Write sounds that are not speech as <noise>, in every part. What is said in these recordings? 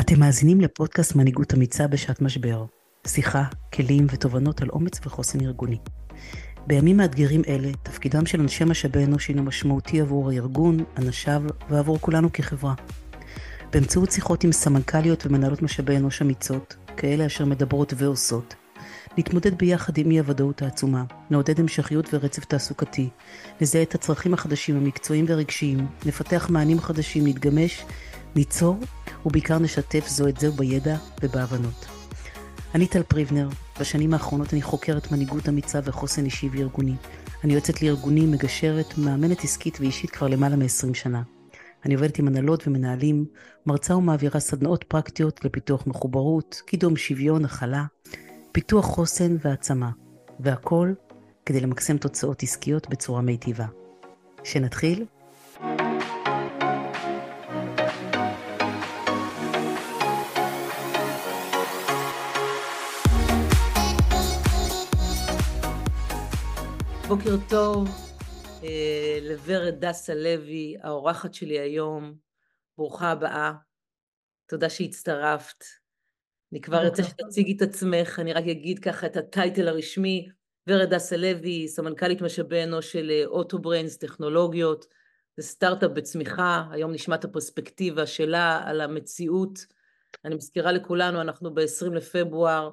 אתם מאזינים לפודקאסט מנהיגות אמיצה בשעת משבר. שיחה, כלים ותובנות על אומץ וחוסן ארגוני. בימים מאתגרים אלה, תפקידם של אנשי משאבי אנוש הינו משמעותי עבור הארגון, אנשיו ועבור כולנו כחברה. באמצעות שיחות עם סמנכ"ליות ומנהלות משאבי אנוש אמיצות, כאלה אשר מדברות ועושות, נתמודד ביחד עם אי הוודאות העצומה, נעודד המשכיות ורצף תעסוקתי, נזהה את הצרכים החדשים המקצועיים והרגשיים, נפתח מענים חדשים, נתגמש, ניצור, ובעיקר נשתף זו את זו בידע ובהבנות. אני טל פריבנר, בשנים האחרונות אני חוקרת מנהיגות אמיצה וחוסן אישי וארגוני. אני יוצאת לארגונים, מגשרת, מאמנת עסקית ואישית כבר למעלה מ-20 שנה. אני עובדת עם הנהלות ומנהלים, מרצה ומעבירה סדנאות פרקטיות לפיתוח מחוברות, קידום שוויון, הכלה, פיתוח חוסן והעצמה, והכל כדי למקסם תוצאות עסקיות בצורה מיטיבה. שנתחיל? בוקר טוב אה, לוורד דסה לוי, האורחת שלי היום. ברוכה הבאה. תודה שהצטרפת. אני כבר ארצה שתציגי את עצמך, אני רק אגיד ככה את הטייטל הרשמי. ורד דסה לוי, סמנכ"לית משאבי אנוש של Autobrains טכנולוגיות. זה סטארט-אפ בצמיחה, היום נשמע את הפרספקטיבה שלה על המציאות. אני מזכירה לכולנו, אנחנו ב-20 לפברואר,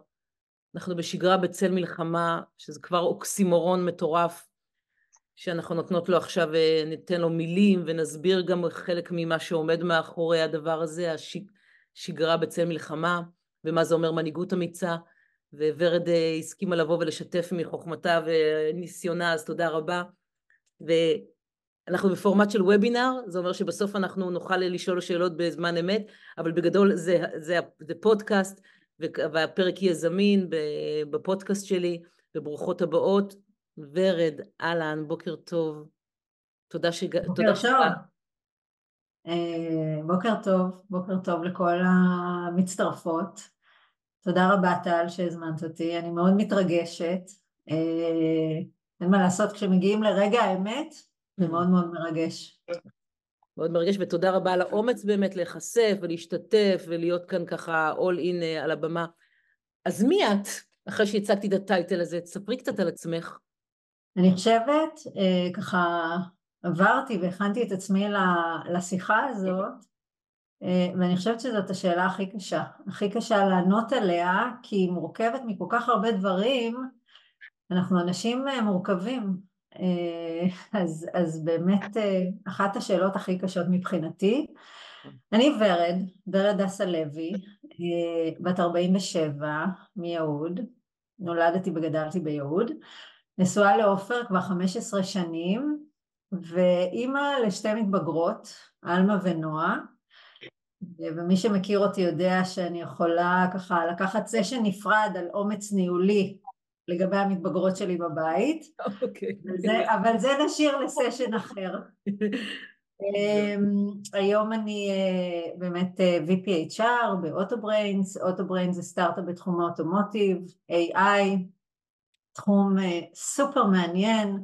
אנחנו בשגרה בצל מלחמה, שזה כבר אוקסימורון מטורף, שאנחנו נותנות לו עכשיו, ניתן לו מילים ונסביר גם חלק ממה שעומד מאחורי הדבר הזה, השגרה בצל מלחמה, ומה זה אומר מנהיגות אמיצה, וורד אה, הסכימה לבוא ולשתף מחוכמתה וניסיונה, אז תודה רבה. ואנחנו בפורמט של וובינר, זה אומר שבסוף אנחנו נוכל לשאול שאלות בזמן אמת, אבל בגדול זה, זה, זה פודקאסט, והפרק יהיה זמין בפודקאסט שלי, וברוכות הבאות. ורד, אהלן, בוקר טוב. תודה שהגעת. בוקר טוב. שבא. אה, בוקר טוב, בוקר טוב לכל המצטרפות. תודה רבה טל שהזמנת אותי, אני מאוד מתרגשת. אה, אין מה לעשות, כשמגיעים לרגע האמת, זה מאוד מאוד מרגש. מאוד מרגש, ותודה רבה על האומץ באמת להיחשף ולהשתתף ולהיות כאן ככה all in אה, על הבמה. אז מי את, אחרי שהצגתי את הטייטל הזה? תספרי קצת על עצמך. אני חושבת, אה, ככה עברתי והכנתי את עצמי לשיחה הזאת, ואני חושבת שזאת השאלה הכי קשה. הכי קשה לענות עליה, כי היא מורכבת מכל כך הרבה דברים, אנחנו אנשים מורכבים. אה, אז, אז באמת אה, אחת השאלות הכי קשות מבחינתי. אני ורד, ורד דסה לוי, אה, בת 47 מיהוד, נולדתי וגדלתי ביהוד, נשואה לעופר כבר 15 שנים, ואימא לשתי מתבגרות, עלמה ונועה, ומי שמכיר אותי יודע שאני יכולה ככה לקחת סשן נפרד על אומץ ניהולי לגבי המתבגרות שלי בבית, okay. אוקיי. אבל זה נשאיר לסשן אחר. um, היום אני uh, באמת אה, VP HR ב Autobrains, Autobrains זה סטארט-אפ בתחום האוטומוטיב, AI, תחום uh, סופר מעניין,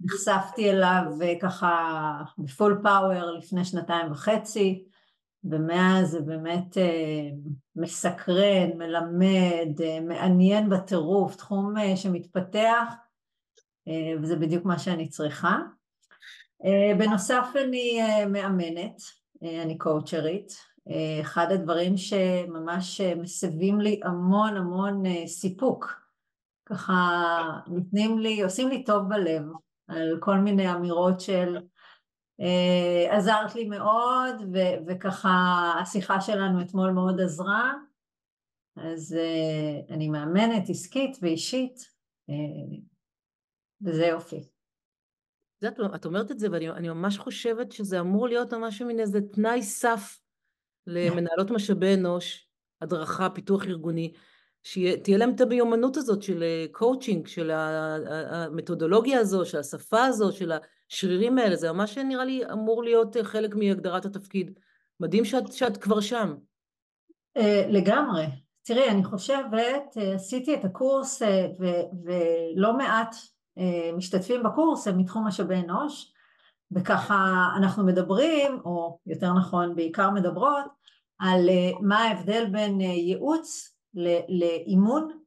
נחשפתי אליו ככה בפול פאוור לפני שנתיים וחצי, ומאז זה באמת אה, מסקרן, מלמד, אה, מעניין בטירוף, תחום אה, שמתפתח, וזה בדיוק מה שאני צריכה. בנוסף אני מאמנת, אני קואוצ'רית. אחד הדברים שממש מסבים לי המון המון סיפוק, ככה נותנים לי, עושים לי טוב בלב על כל מיני אמירות של עזרת לי מאוד, ו- וככה השיחה שלנו אתמול מאוד עזרה, אז אה, אני מאמנת עסקית ואישית, אה, וזה יופי. את, את אומרת את זה, ואני ממש חושבת שזה אמור להיות ממש מין איזה תנאי סף למנהלות משאבי אנוש, הדרכה, פיתוח ארגוני, שתהיה להם את המיומנות הזאת של קואוצ'ינג, של המתודולוגיה הזו, של השפה הזו, של השרירים האלה, זה ממש נראה לי אמור להיות חלק מהגדרת התפקיד. מדהים שאת, שאת כבר שם. אה, לגמרי. תראי, אני חושבת, אה, עשיתי את הקורס אה, ו- ולא מעט משתתפים בקורס הם מתחום משאבי אנוש, וככה אנחנו מדברים, או יותר נכון בעיקר מדברות, על מה ההבדל בין ייעוץ לאימון.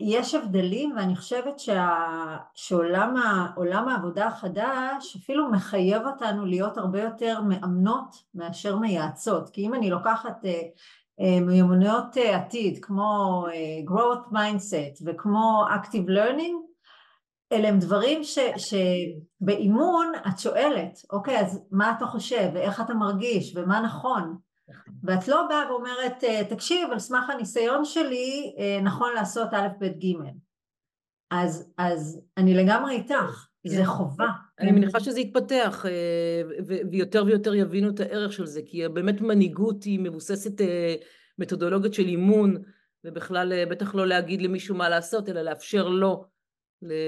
יש הבדלים ואני חושבת שה, שעולם העבודה החדש אפילו מחייב אותנו להיות הרבה יותר מאמנות מאשר מייעצות, כי אם אני לוקחת מיומנויות עתיד כמו growth mindset וכמו active learning אלה הם דברים ש, שבאימון את שואלת, אוקיי, אז מה אתה חושב, ואיך אתה מרגיש, ומה נכון, ואת לא באה ואומרת, תקשיב, על סמך הניסיון שלי, נכון לעשות א', ב', ג'. אז, אז אני לגמרי איתך, זה כן. חובה. אני מניחה שזה יתפתח, ויותר ויותר יבינו את הערך של זה, כי באמת מנהיגות היא מבוססת מתודולוגיות של אימון, ובכלל בטח לא להגיד למישהו מה לעשות, אלא לאפשר לו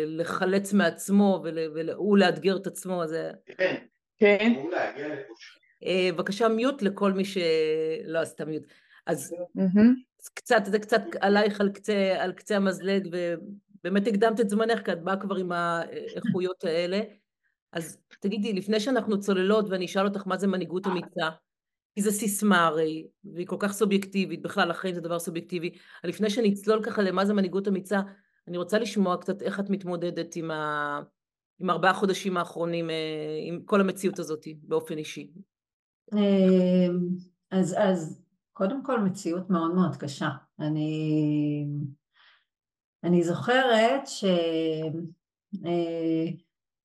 לחלץ מעצמו והוא לאתגר את עצמו, אז... כן, כן. אה, בבקשה מיוט לכל מי שלא עשתה מיוט. אז קצת, זה קצת עלייך על קצה, על קצה המזלג, ובאמת הקדמת את זמנך, כי את באה כבר עם האיכויות האלה. אז תגידי, לפני שאנחנו צוללות ואני אשאל אותך מה זה מנהיגות אמיצה, כי זו סיסמה הרי, והיא כל כך סובייקטיבית, בכלל החיים זה דבר סובייקטיבי, לפני שנצלול ככה למה זה מנהיגות אמיצה, אני רוצה לשמוע קצת איך את מתמודדת עם, ה... עם ארבעה חודשים האחרונים, אה, עם כל המציאות הזאת באופן אישי. אמ, אז, אז קודם כל מציאות מאוד מאוד קשה. אני, אני זוכרת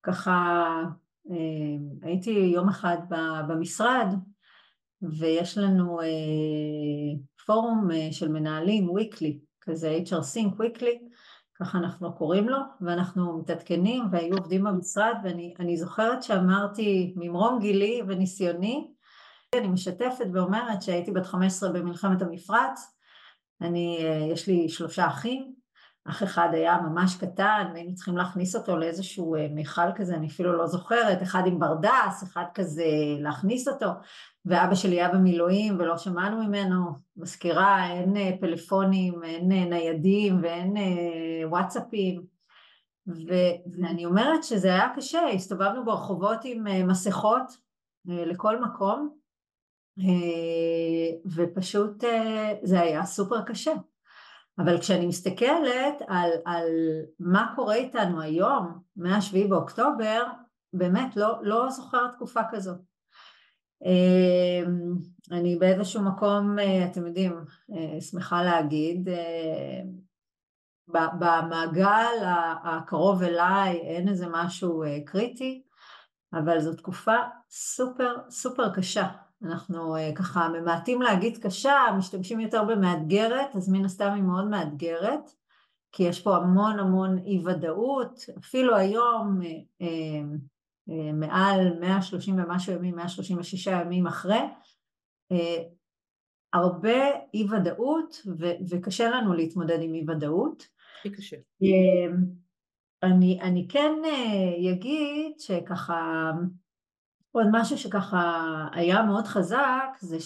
שככה אה, אה, הייתי יום אחד במשרד ויש לנו פורום של מנהלים, weekly, כזה HR Sync weekly, ככה אנחנו קוראים לו, ואנחנו מתעדכנים והיו עובדים במשרד ואני זוכרת שאמרתי ממרום גילי וניסיוני, אני משתפת ואומרת שהייתי בת 15 במלחמת המפרץ, אני, יש לי שלושה אחים, אח אחד היה ממש קטן והיינו צריכים להכניס אותו לאיזשהו מיכל כזה, אני אפילו לא זוכרת, אחד עם ברדס, אחד כזה להכניס אותו, ואבא שלי היה במילואים ולא שמענו ממנו, מזכירה, אין אה, פלאפונים, אין אה, ניידים ואין אה, וואטסאפים, ו- ואני אומרת שזה היה קשה, הסתובבנו ברחובות עם מסכות לכל מקום, ופשוט זה היה סופר קשה. אבל כשאני מסתכלת על, על מה קורה איתנו היום, מ-7 באוקטובר, באמת לא, לא זוכרת תקופה כזאת. אמ, אני באיזשהו מקום, אה, אתם יודעים, אה, שמחה להגיד, אה, במעגל הקרוב אליי אין איזה משהו קריטי, אבל זו תקופה סופר סופר קשה. אנחנו ככה ממעטים להגיד קשה, משתמשים יותר במאתגרת, אז מן הסתם היא מאוד מאתגרת, כי יש פה המון המון אי ודאות, אפילו היום אה, מעל 130 ומשהו ימים, 136 ימים אחרי, אה, הרבה אי ודאות ו- וקשה לנו להתמודד עם אי ודאות. הכי קשה. אה, אני, אני כן אגיד שככה, עוד משהו שככה היה מאוד חזק זה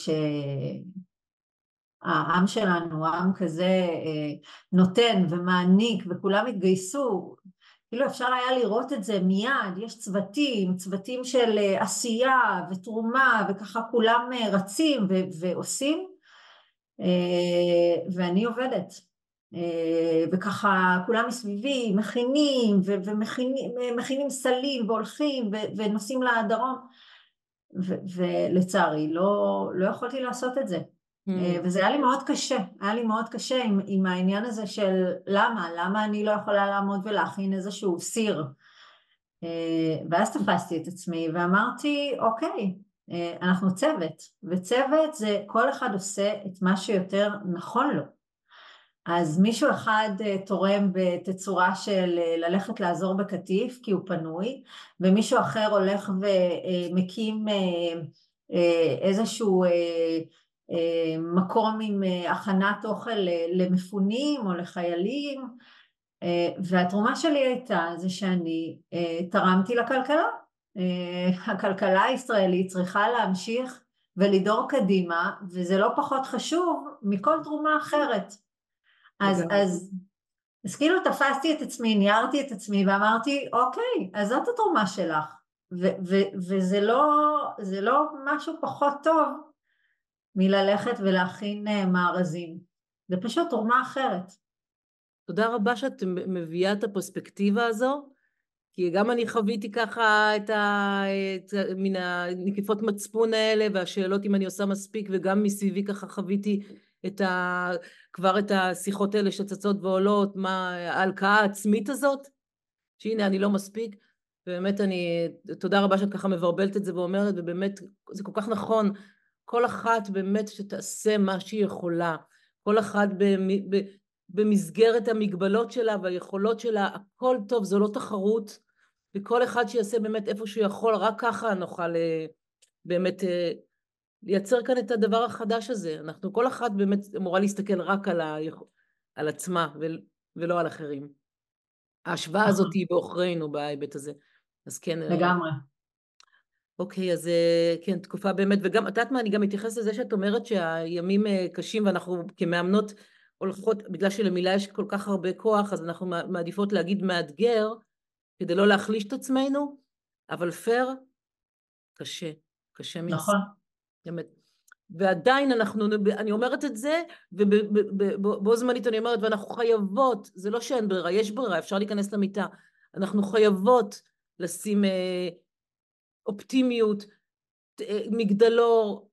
שהעם שלנו, העם כזה נותן ומעניק וכולם התגייסו. כאילו אפשר היה לראות את זה מיד, יש צוותים, צוותים של אה, עשייה ותרומה וככה כולם אה, רצים ועושים. אה, ואני עובדת וככה כולם מסביבי מכינים ומכינים סלים והולכים ונוסעים לדרום ולצערי לא, לא יכולתי לעשות את זה Mm. וזה היה לי מאוד קשה, היה לי מאוד קשה עם, עם העניין הזה של למה, למה אני לא יכולה לעמוד ולהכין איזשהו סיר. אה, ואז תפסתי את עצמי ואמרתי, אוקיי, אה, אנחנו צוות, וצוות זה כל אחד עושה את מה שיותר נכון לו. אז מישהו אחד תורם בתצורה של ללכת לעזור בקטיף כי הוא פנוי, ומישהו אחר הולך ומקים איזשהו אה, מקום עם אה, הכנת אוכל למפונים או לחיילים והתרומה שלי הייתה זה שאני אה, תרמתי לכלכלה. <laughs> הכלכלה הישראלית צריכה להמשיך ולדור קדימה וזה לא פחות חשוב מכל תרומה אחרת. אז, אז, אז כאילו תפסתי את עצמי, ניירתי את עצמי ואמרתי אוקיי אז זאת התרומה שלך ו- ו- וזה לא, לא משהו פחות טוב מללכת ולהכין אה, מארזים. זה פשוט תרומה אחרת. תודה רבה שאת מביאה את הפרספקטיבה הזו, כי גם אני חוויתי ככה את, ה... את מן הנקיפות מצפון האלה והשאלות אם אני עושה מספיק, וגם מסביבי ככה חוויתי את ה... כבר את השיחות האלה שצצות ועולות, מה ההלקאה העצמית הזאת, שהנה אני לא מספיק, ובאמת אני, תודה רבה שאת ככה מברבלת את זה ואומרת, ובאמת זה כל כך נכון, כל אחת באמת שתעשה מה שהיא יכולה, כל אחת במסגרת המגבלות שלה והיכולות שלה, הכל טוב, זו לא תחרות, וכל אחד שיעשה באמת איפה שהוא יכול, רק ככה נוכל אה, באמת אה, לייצר כאן את הדבר החדש הזה. אנחנו, כל אחת באמת אמורה להסתכל רק על, ה, על עצמה ולא על אחרים. ההשוואה הזאת. היא בעוכרינו בהיבט הזה. אז כן. אה, לגמרי. אוקיי, אז כן, תקופה באמת, וגם, את יודעת מה, אני גם מתייחסת לזה שאת אומרת שהימים קשים ואנחנו כמאמנות הולכות, בגלל שלמילה יש כל כך הרבה כוח, אז אנחנו מעדיפות להגיד מאתגר, כדי לא להחליש את עצמנו, אבל פייר, קשה, קשה מצד. נכון. ועדיין אנחנו, אני אומרת את זה, ובו זמנית אני אומרת, ואנחנו חייבות, זה לא שאין ברירה, יש ברירה, אפשר להיכנס למיטה, אנחנו חייבות לשים אה, אופטימיות, אה, מגדלור,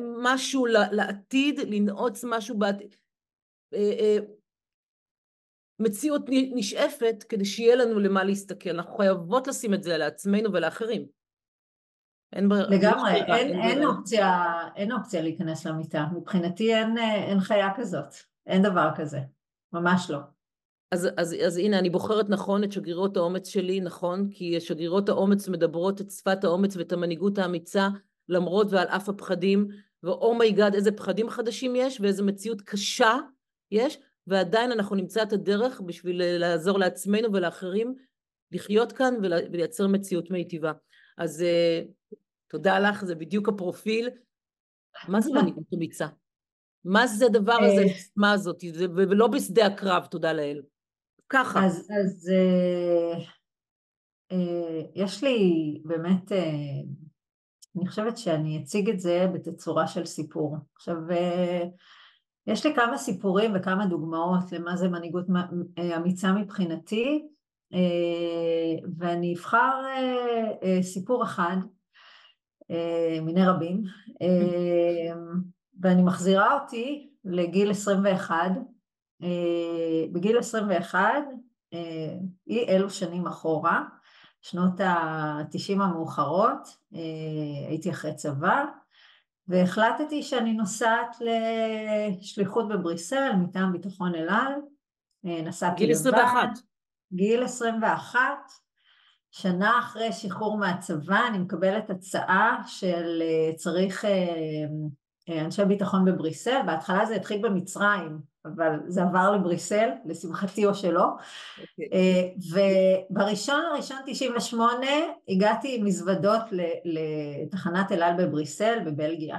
משהו לעתיד, לנעוץ משהו בעתיד. אה, אה, מציאות נשאפת כדי שיהיה לנו למה להסתכל. אנחנו חייבות לשים את זה לעצמנו ולאחרים. אין ברירה. לגמרי, אין, אין, אין, אופציה, אין אופציה להיכנס למיטה. מבחינתי אין, אין חיה כזאת, אין דבר כזה, ממש לא. אז, אז, אז הנה, אני בוחרת נכון את שגרירות האומץ שלי, נכון? כי שגרירות האומץ מדברות את שפת האומץ ואת המנהיגות האמיצה, למרות ועל אף הפחדים, ו oh my God, איזה פחדים חדשים יש, ואיזה מציאות קשה יש, ועדיין אנחנו נמצא את הדרך בשביל לעזור לעצמנו ולאחרים לחיות כאן ולייצר מציאות מיטיבה. אז uh, תודה לך, זה בדיוק הפרופיל. מה זה <laughs> מנהיגות אמיצה? מה זה הדבר הזה, אה. מה הזאת, ולא בשדה הקרב, תודה לאל. ככה. אז, אז uh, uh, יש לי באמת, uh, אני חושבת שאני אציג את זה בתצורה של סיפור. עכשיו, uh, יש לי כמה סיפורים וכמה דוגמאות למה זה מנהיגות אה, אמיצה מבחינתי, אה, ואני אבחר אה, סיפור אחד מיני רבים, ואני מחזירה אותי לגיל 21. בגיל 21, אי אלו שנים אחורה, שנות ה-90 המאוחרות, הייתי אחרי צבא, והחלטתי שאני נוסעת לשליחות בבריסל מטעם ביטחון אל על. אה, נסעתי לבד. גיל 21. גיל 21. שנה אחרי שחרור מהצבא אני מקבלת הצעה של אה, צריך אה, אנשי ביטחון בבריסל, בהתחלה זה התחיל במצרים, אבל זה עבר לבריסל, לשמחתי או שלא. Okay. אוקיי. ובראשון לראשון 98 הגעתי עם מזוודות לתחנת אל על בבריסל בבלגיה.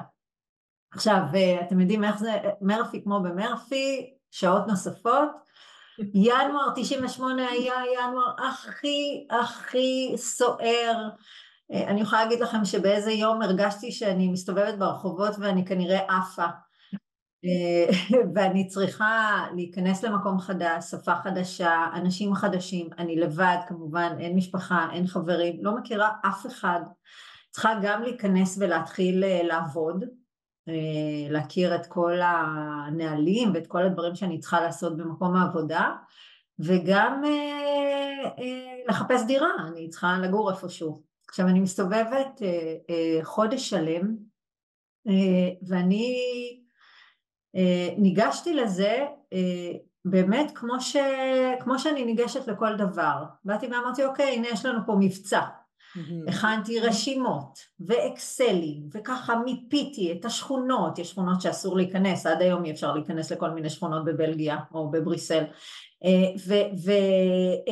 עכשיו, אתם יודעים איך זה, מרפי כמו במרפי, שעות נוספות. ינואר 98 היה ינואר הכי הכי סוער. אני יכולה להגיד לכם שבאיזה יום הרגשתי שאני מסתובבת ברחובות ואני כנראה עפה. אה, <laughs> ואני צריכה להיכנס למקום חדש, שפה חדשה, אנשים חדשים, אני לבד כמובן, אין משפחה, אין חברים, לא מכירה אף אחד. צריכה גם להיכנס ולהתחיל אה, לעבוד, אה, להכיר את כל הנהלים ואת כל הדברים שאני צריכה לעשות במקום העבודה, וגם לחפש דירה, אני צריכה לגור איפשהו. עכשיו אני מסתובבת חודש שלם, ואני אה, ניגשתי לזה אה, באמת כמו, ש... כמו שאני ניגשת לכל דבר. באתי ואמרתי, אוקיי, הנה יש לנו פה מבצע. הכנתי רשימות ואקסלים וככה מיפיתי את השכונות, יש שכונות שאסור להיכנס, עד היום אי אפשר להיכנס לכל מיני שכונות בבלגיה או בבריסל. אה,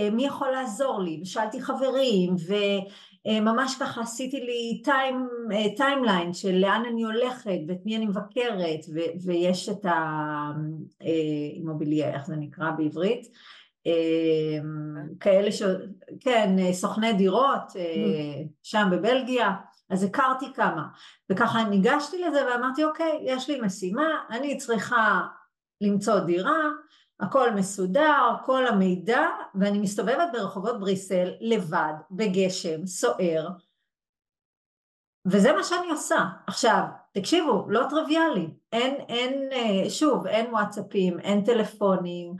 ומי יכול לעזור לי? ושאלתי חברים אה, ממש ככה עשיתי לי time, timeline אה, של לאן אני הולכת ואת מי אני מבקרת ו, ויש את ה immobilier, איך זה נקרא בעברית, כאלה ש... כן, סוכני דירות שם בבלגיה, אז הכרתי כמה, וככה ניגשתי לזה ואמרתי אוקיי, יש לי משימה, אני צריכה למצוא דירה, הכל מסודר, כל המידע, ואני מסתובבת ברחובות בריסל לבד, בגשם, סוער, וזה מה שאני עושה. עכשיו, תקשיבו, לא טריוויאלי, אין, אין, אה, שוב, אין וואטסאפים, אין טלפונים,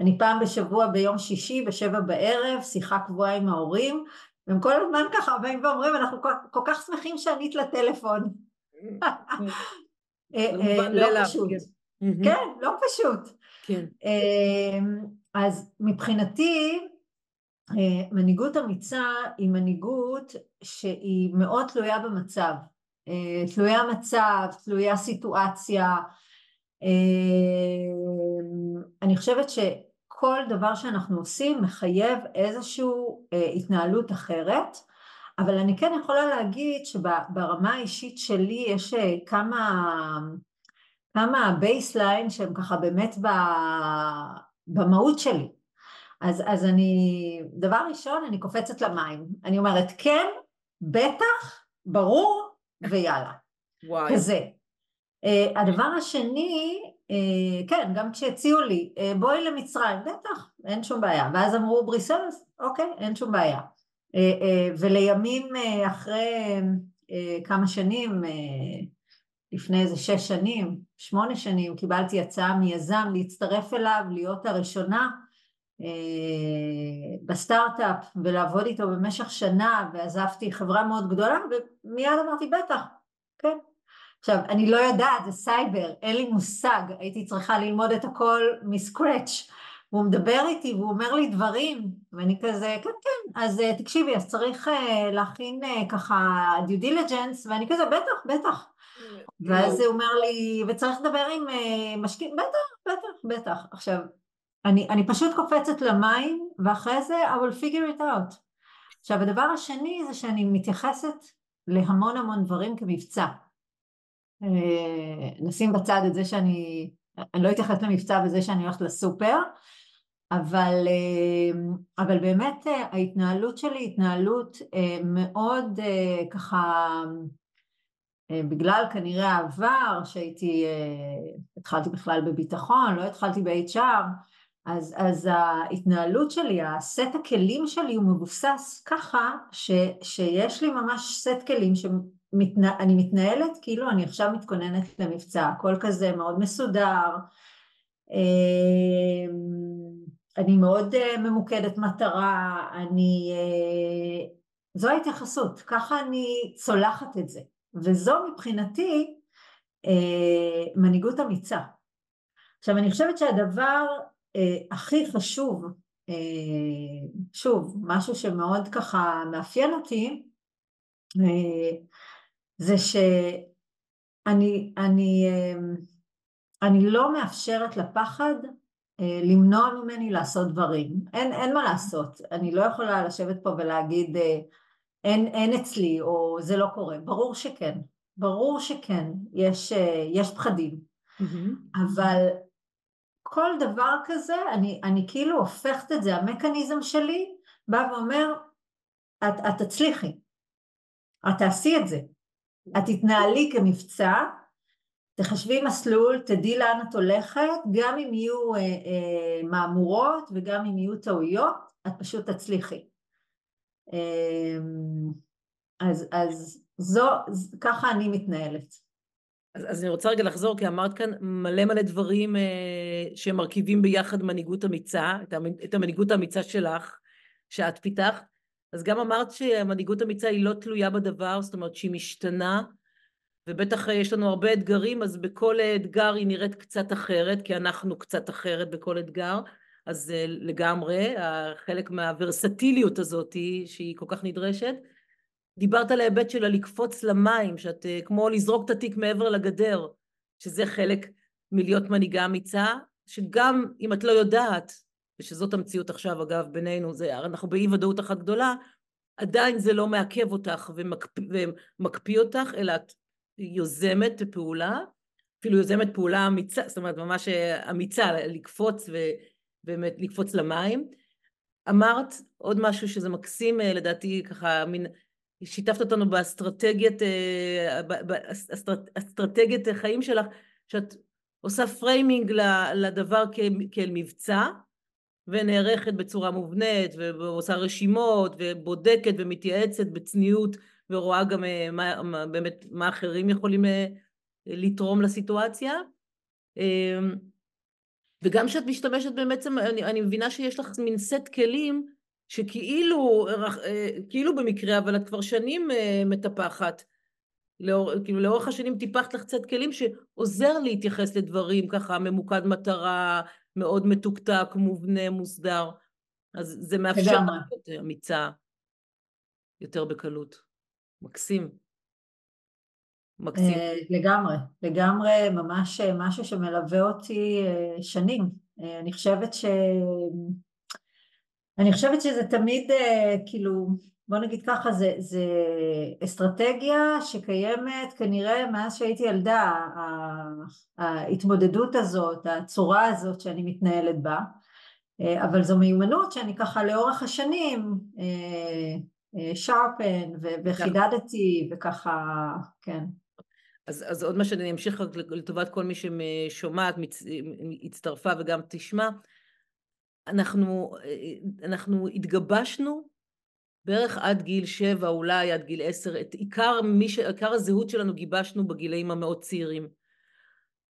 אני פעם בשבוע ביום שישי בשבע בערב, שיחה קבועה עם ההורים, והם כל הזמן ככה באים ואומרים, אנחנו כל, כך שמחים שענית לטלפון. אה, <laughs> אה, לא פשוט. כן. כן, לא פשוט. כן. אז מבחינתי, מנהיגות אמיצה היא מנהיגות שהיא מאוד תלויה במצב. תלויה מצב, תלויה סיטואציה. אני חושבת שכל דבר שאנחנו עושים מחייב איזושהי התנהלות אחרת, אבל אני כן יכולה להגיד שברמה האישית שלי יש כמה, כמה baseline שהם ככה באמת במהות שלי. אז, אז אני, דבר ראשון, אני קופצת למים. אני אומרת, כן, בטח, ברור, ויאללה. וואי. כזה. Uh, הדבר השני, כן, גם כשהציעו לי, uh, בואי למצרים, בטח, אין שום בעיה. ואז אמרו בריסלס, אוקיי, אין שום בעיה. Uh, ולימים אחרי כמה שנים, לפני איזה שש שנים, שמונה שנים, קיבלתי הצעה מיזם להצטרף אליו, להיות הראשונה אה, בסטארט-אפ ולעבוד איתו במשך שנה ועזבתי חברה מאוד גדולה ומיד אמרתי בטח, כן. עכשיו אני לא יודעת, זה סייבר, אין לי מושג, הייתי צריכה ללמוד את הכל מ scratch והוא מדבר איתי והוא אומר לי דברים ואני כזה כן כן אז אה, תקשיבי אז צריך אה, להכין ככה due diligence ואני כזה בטח בטח. ואז הוא אומר לי וצריך לדבר עם משקיעים. בטח בטח בטח. עכשיו אני, אני פשוט קופצת למים ואחרי זה I will figure it out. עכשיו הדבר השני זה שאני מתייחסת להמון המון דברים כמבצע. אה, נשים בצד את זה שאני, אני לא אתייחס למבצע בזה שאני הולכת לסופר, אבל, אה, אבל באמת אה, ההתנהלות שלי היא התנהלות מאוד ככה, בגלל כנראה העבר שהייתי, התחלתי בכלל בביטחון, לא התחלתי ב-HR, אז, אז ההתנהלות שלי, הסט הכלים שלי הוא מבוסס ככה ש, שיש לי ממש סט כלים שאני מתנהלת כאילו אני עכשיו מתכוננת למבצע, הכל כזה מאוד מסודר, אמ, אני מאוד אה, ממוקדת מטרה, אני... אה, זו ההתייחסות, ככה אני צולחת את זה, וזו מבחינתי אה, מנהיגות אמיצה. עכשיו אני חושבת שהדבר הכי חשוב, שוב, משהו שמאוד ככה מאפיין אותי, זה שאני אני, אני לא מאפשרת לפחד למנוע ממני לעשות דברים. אין, אין מה לעשות, אני לא יכולה לשבת פה ולהגיד אין, אין אצלי או זה לא קורה. ברור שכן, ברור שכן, יש, יש פחדים. Mm-hmm. אבל כל דבר כזה, אני, אני כאילו הופכת את זה, המכניזם שלי בא ואומר, את, את תצליחי, את תעשי את זה, את תתנהלי כמבצע, תחשבי מסלול, תדעי לאן את הולכת, גם אם יהיו אה, אה, מהמורות וגם אם יהיו טעויות, את פשוט תצליחי. אה, אז, אז זו, ככה אני מתנהלת. אז, אז אני רוצה רגע לחזור, כי אמרת כאן מלא מלא דברים אה, שמרכיבים ביחד מנהיגות אמיצה, את המנהיגות האמיצה שלך, שאת פיתחת. אז גם אמרת שהמנהיגות האמיצה היא לא תלויה בדבר, זאת אומרת שהיא משתנה, ובטח אה, יש לנו הרבה אתגרים, אז בכל אתגר היא נראית קצת אחרת, כי אנחנו קצת אחרת בכל אתגר, אז אה, לגמרי, חלק מהוורסטיליות הזאת שהיא כל כך נדרשת. דיברת על ההיבט של הלקפוץ למים, שאת אה, כמו לזרוק את התיק מעבר לגדר, שזה חלק מלהיות מנהיגה אמיצה, שגם אם את לא יודעת, ושזאת המציאות עכשיו אגב בינינו, זה, אנחנו באי ודאות אחת גדולה, עדיין זה לא מעכב אותך ומקפיא, ומקפיא אותך, אלא את יוזמת פעולה, אפילו יוזמת פעולה אמיצה, זאת אומרת ממש אה, אמיצה, לקפוץ ובאמת לקפוץ למים. אמרת עוד משהו שזה מקסים, אה, לדעתי ככה, מין, שיתפת אותנו באסטרטגיית, אה, באסטרטגיית החיים שלך, שאת עושה framing לדבר כאל מבצע, ונערכת בצורה מובנית, ועושה רשימות, ובודקת ומתייעצת בצניעות, ורואה גם אה, מה, מה, באמת מה אחרים יכולים לתרום לסיטואציה. וגם כשאת משתמשת בעצם, אני, אני מבינה שיש לך מין סט כלים שכאילו, אה, כאילו במקרה, אבל את כבר שנים אה, מטפחת. לאור, כאילו לאורך השנים טיפחת לך קצת כלים שעוזר להתייחס לדברים ככה ממוקד מטרה, מאוד מתוקתק, מובנה, מוסדר. אז זה מאפשר לך אמיצה יותר בקלות. מקסים. מקסים. אה, לגמרי, לגמרי ממש אה, משהו שמלווה אותי אה, שנים. אני חושבת ש... אני חושבת שזה תמיד כאילו, בוא נגיד ככה, זה, זה אסטרטגיה שקיימת כנראה מאז שהייתי ילדה, ההתמודדות הזאת, הצורה הזאת שאני מתנהלת בה, אבל זו מיומנות שאני ככה לאורך השנים שרפן וחידדתי וככה, כן. אז, אז עוד מה שאני אמשיך רק לטובת כל מי ששומעת. הצטרפה וגם תשמע, אנחנו, אנחנו התגבשנו בערך עד גיל שבע, אולי עד גיל עשר, את עיקר, ש... עיקר הזהות שלנו גיבשנו בגילאים המאוד צעירים.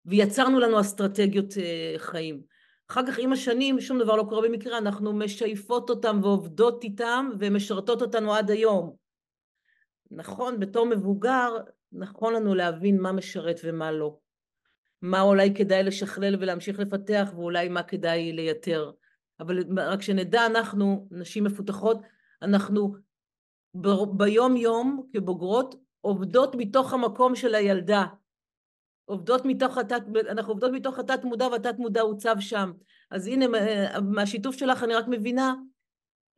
ויצרנו לנו אסטרטגיות אה, חיים. אחר כך עם השנים שום דבר לא קורה במקרה, אנחנו משייפות אותם ועובדות איתם ומשרתות אותנו עד היום. נכון, בתור מבוגר נכון לנו להבין מה משרת ומה לא. מה אולי כדאי לשכלל ולהמשיך לפתח ואולי מה כדאי לייתר. אבל רק שנדע אנחנו, נשים מפותחות, אנחנו ב- ביום יום כבוגרות עובדות מתוך המקום של הילדה. עובדות מתוך התת, אנחנו עובדות מתוך התת מודע והתת מודע הוצב שם. אז הנה מהשיתוף שלך אני רק מבינה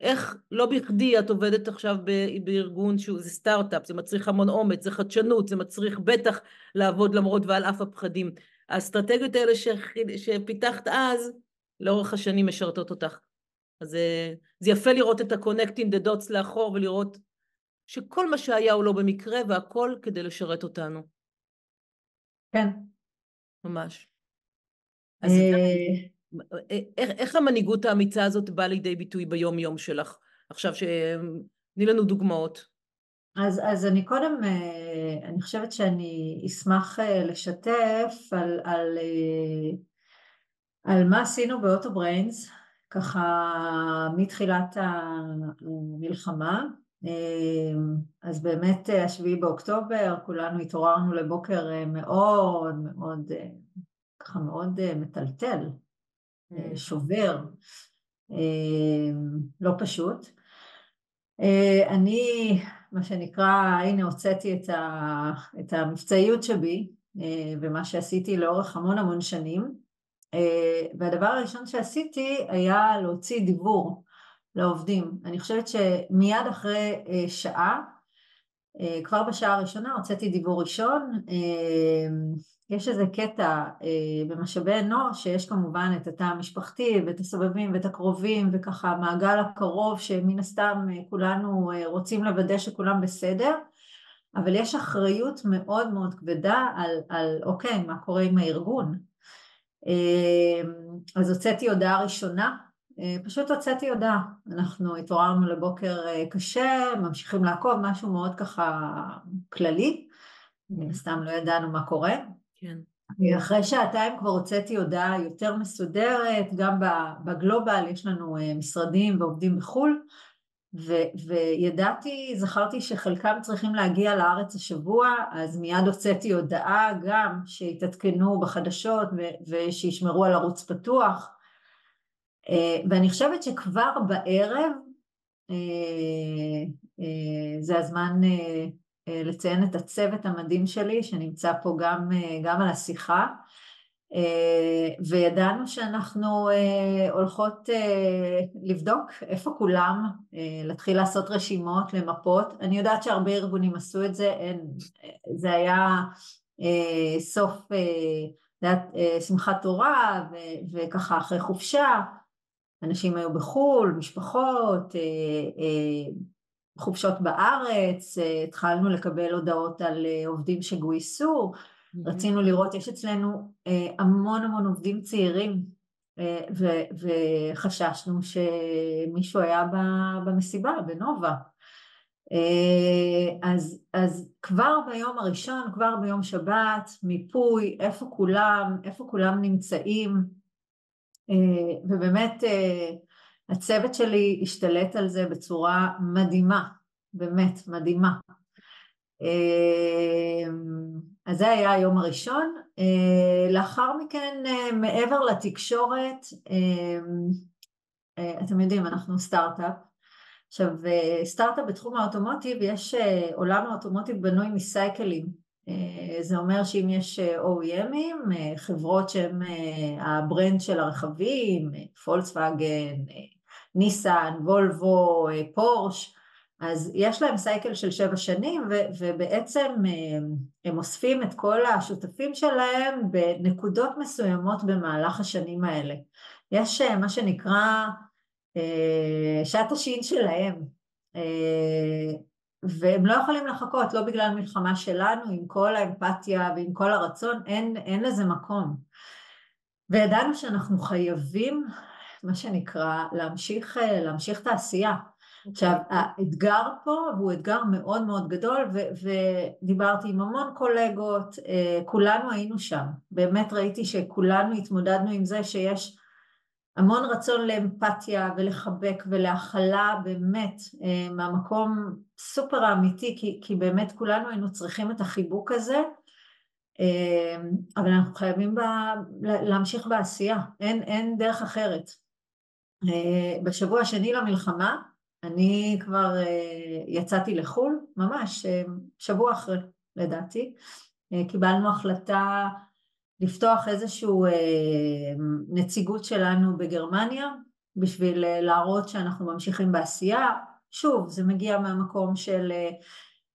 איך לא בכדי את עובדת עכשיו בארגון שהוא זה סטארט-אפ, זה מצריך המון אומץ, זה חדשנות, זה מצריך בטח לעבוד למרות ועל אף הפחדים. האסטרטגיות האלה שפיתחת אז, לאורך השנים משרתות אותך. אז זה, זה יפה לראות את ה-connecting the dots לאחור ולראות שכל מה שהיה הוא לא במקרה והכל כדי לשרת אותנו. כן. ממש. אז אה, איך, איך המנהיגות האמיצה הזאת באה לידי ביטוי ביום יום שלך? עכשיו, תני לנו דוגמאות. אז, אז אני קודם, אה, אני חושבת שאני אשמח אה, לשתף על, על, אה, על מה עשינו ב Autobrains, ככה מתחילת המלחמה. אז באמת השביעי באוקטובר, כולנו התעוררנו לבוקר מאוד מאוד, ככה מאוד מטלטל, אה, שובר, אה, לא פשוט. אה, אני, מה שנקרא, הנה הוצאתי את, ה, את המבצעיות שבי ומה שעשיתי לאורך המון המון שנים והדבר הראשון שעשיתי היה להוציא דיבור לעובדים. אני חושבת שמיד אחרי שעה, כבר בשעה הראשונה הוצאתי דיבור ראשון. יש איזה קטע אה, במשאבי אנוש שיש כמובן את התא המשפחתי ואת הסובבים ואת הקרובים וככה המעגל הקרוב שמן הסתם אה, כולנו אה, רוצים לוודא שכולם בסדר. אבל יש אחריות מאוד מאוד כבדה על, על אוקיי מה קורה עם הארגון? אה, אז הוצאתי הודעה ראשונה אה, פשוט הוצאתי הודעה, אנחנו התעוררנו לבוקר אה, קשה, ממשיכים לעקוב, משהו מאוד ככה כללי, מן הסתם לא ידענו מה קורה, כן. אחרי שעתיים כבר הוצאתי הודעה יותר מסודרת, גם בגלובל יש לנו אה, משרדים ועובדים בחו"ל, ו- וידעתי, זכרתי שחלקם צריכים להגיע לארץ השבוע, אז מיד הוצאתי הודעה גם שיתעדכנו בחדשות ו- ושישמרו על ערוץ פתוח. אה, ואני חושבת שכבר בערב אה, זה הזמן אה, לציין את הצוות המדהים שלי שנמצא פה גם, אה, גם על השיחה אה, וידענו שאנחנו הולכות לבדוק איפה כולם, להתחיל לעשות רשימות, למפות. אני יודעת שהרבה ארגונים עשו את זה, אין, זה היה סוף, שמחת תורה וככה אחרי חופשה אנשים היו בחו"ל, משפחות, חופשות בארץ, התחלנו לקבל הודעות על עובדים שגויסו, רצינו לראות, יש אצלנו המון המון עובדים צעירים וחששנו שמישהו היה במסיבה, בנובה. אז, אז כבר ביום הראשון, כבר ביום שבת, מיפוי, איפה כולם, איפה כולם נמצאים, ובאמת הצוות שלי השתלט על זה בצורה מדהימה, באמת מדהימה. אז זה היה היום הראשון. לאחר מכן, מעבר לתקשורת, אתם יודעים, אנחנו סטארט-אפ. עכשיו, סטארט-אפ בתחום האוטומוטיב, יש עולם האוטומוטיב בנוי מסייקלים. זה אומר שאם יש OEMים, חברות שהן ה brand של הרכבים, פולקסווגן, ניסן, וולבו, פורש, אז יש להם cycle של שבע שנים ובעצם הם אוספים את כל השותפים שלהם בנקודות מסוימות במהלך השנים האלה. יש מה שנקרא שעת השין שלהם והם לא יכולים לחכות, לא בגלל מלחמה שלנו, עם כל האמפתיה ועם כל הרצון, אין, אין לזה מקום. וידענו שאנחנו חייבים, מה שנקרא, להמשיך, להמשיך את העשייה. עכשיו, האתגר פה הוא אתגר מאוד מאוד גדול, ו- ודיברתי עם המון קולגות, כולנו היינו שם. באמת ראיתי שכולנו התמודדנו עם זה שיש המון רצון לאמפתיה ולחבק ולהכלה באמת מהמקום סופר אמיתי, כי, כי באמת כולנו היינו צריכים את החיבוק הזה, אבל אנחנו חייבים בה, להמשיך בעשייה, אין, אין דרך אחרת. בשבוע השני למלחמה אני כבר יצאתי לחו"ל, ממש שבוע אחרי לדעתי, קיבלנו החלטה לפתוח איזושהי נציגות שלנו בגרמניה בשביל להראות שאנחנו ממשיכים בעשייה. שוב, זה מגיע מהמקום של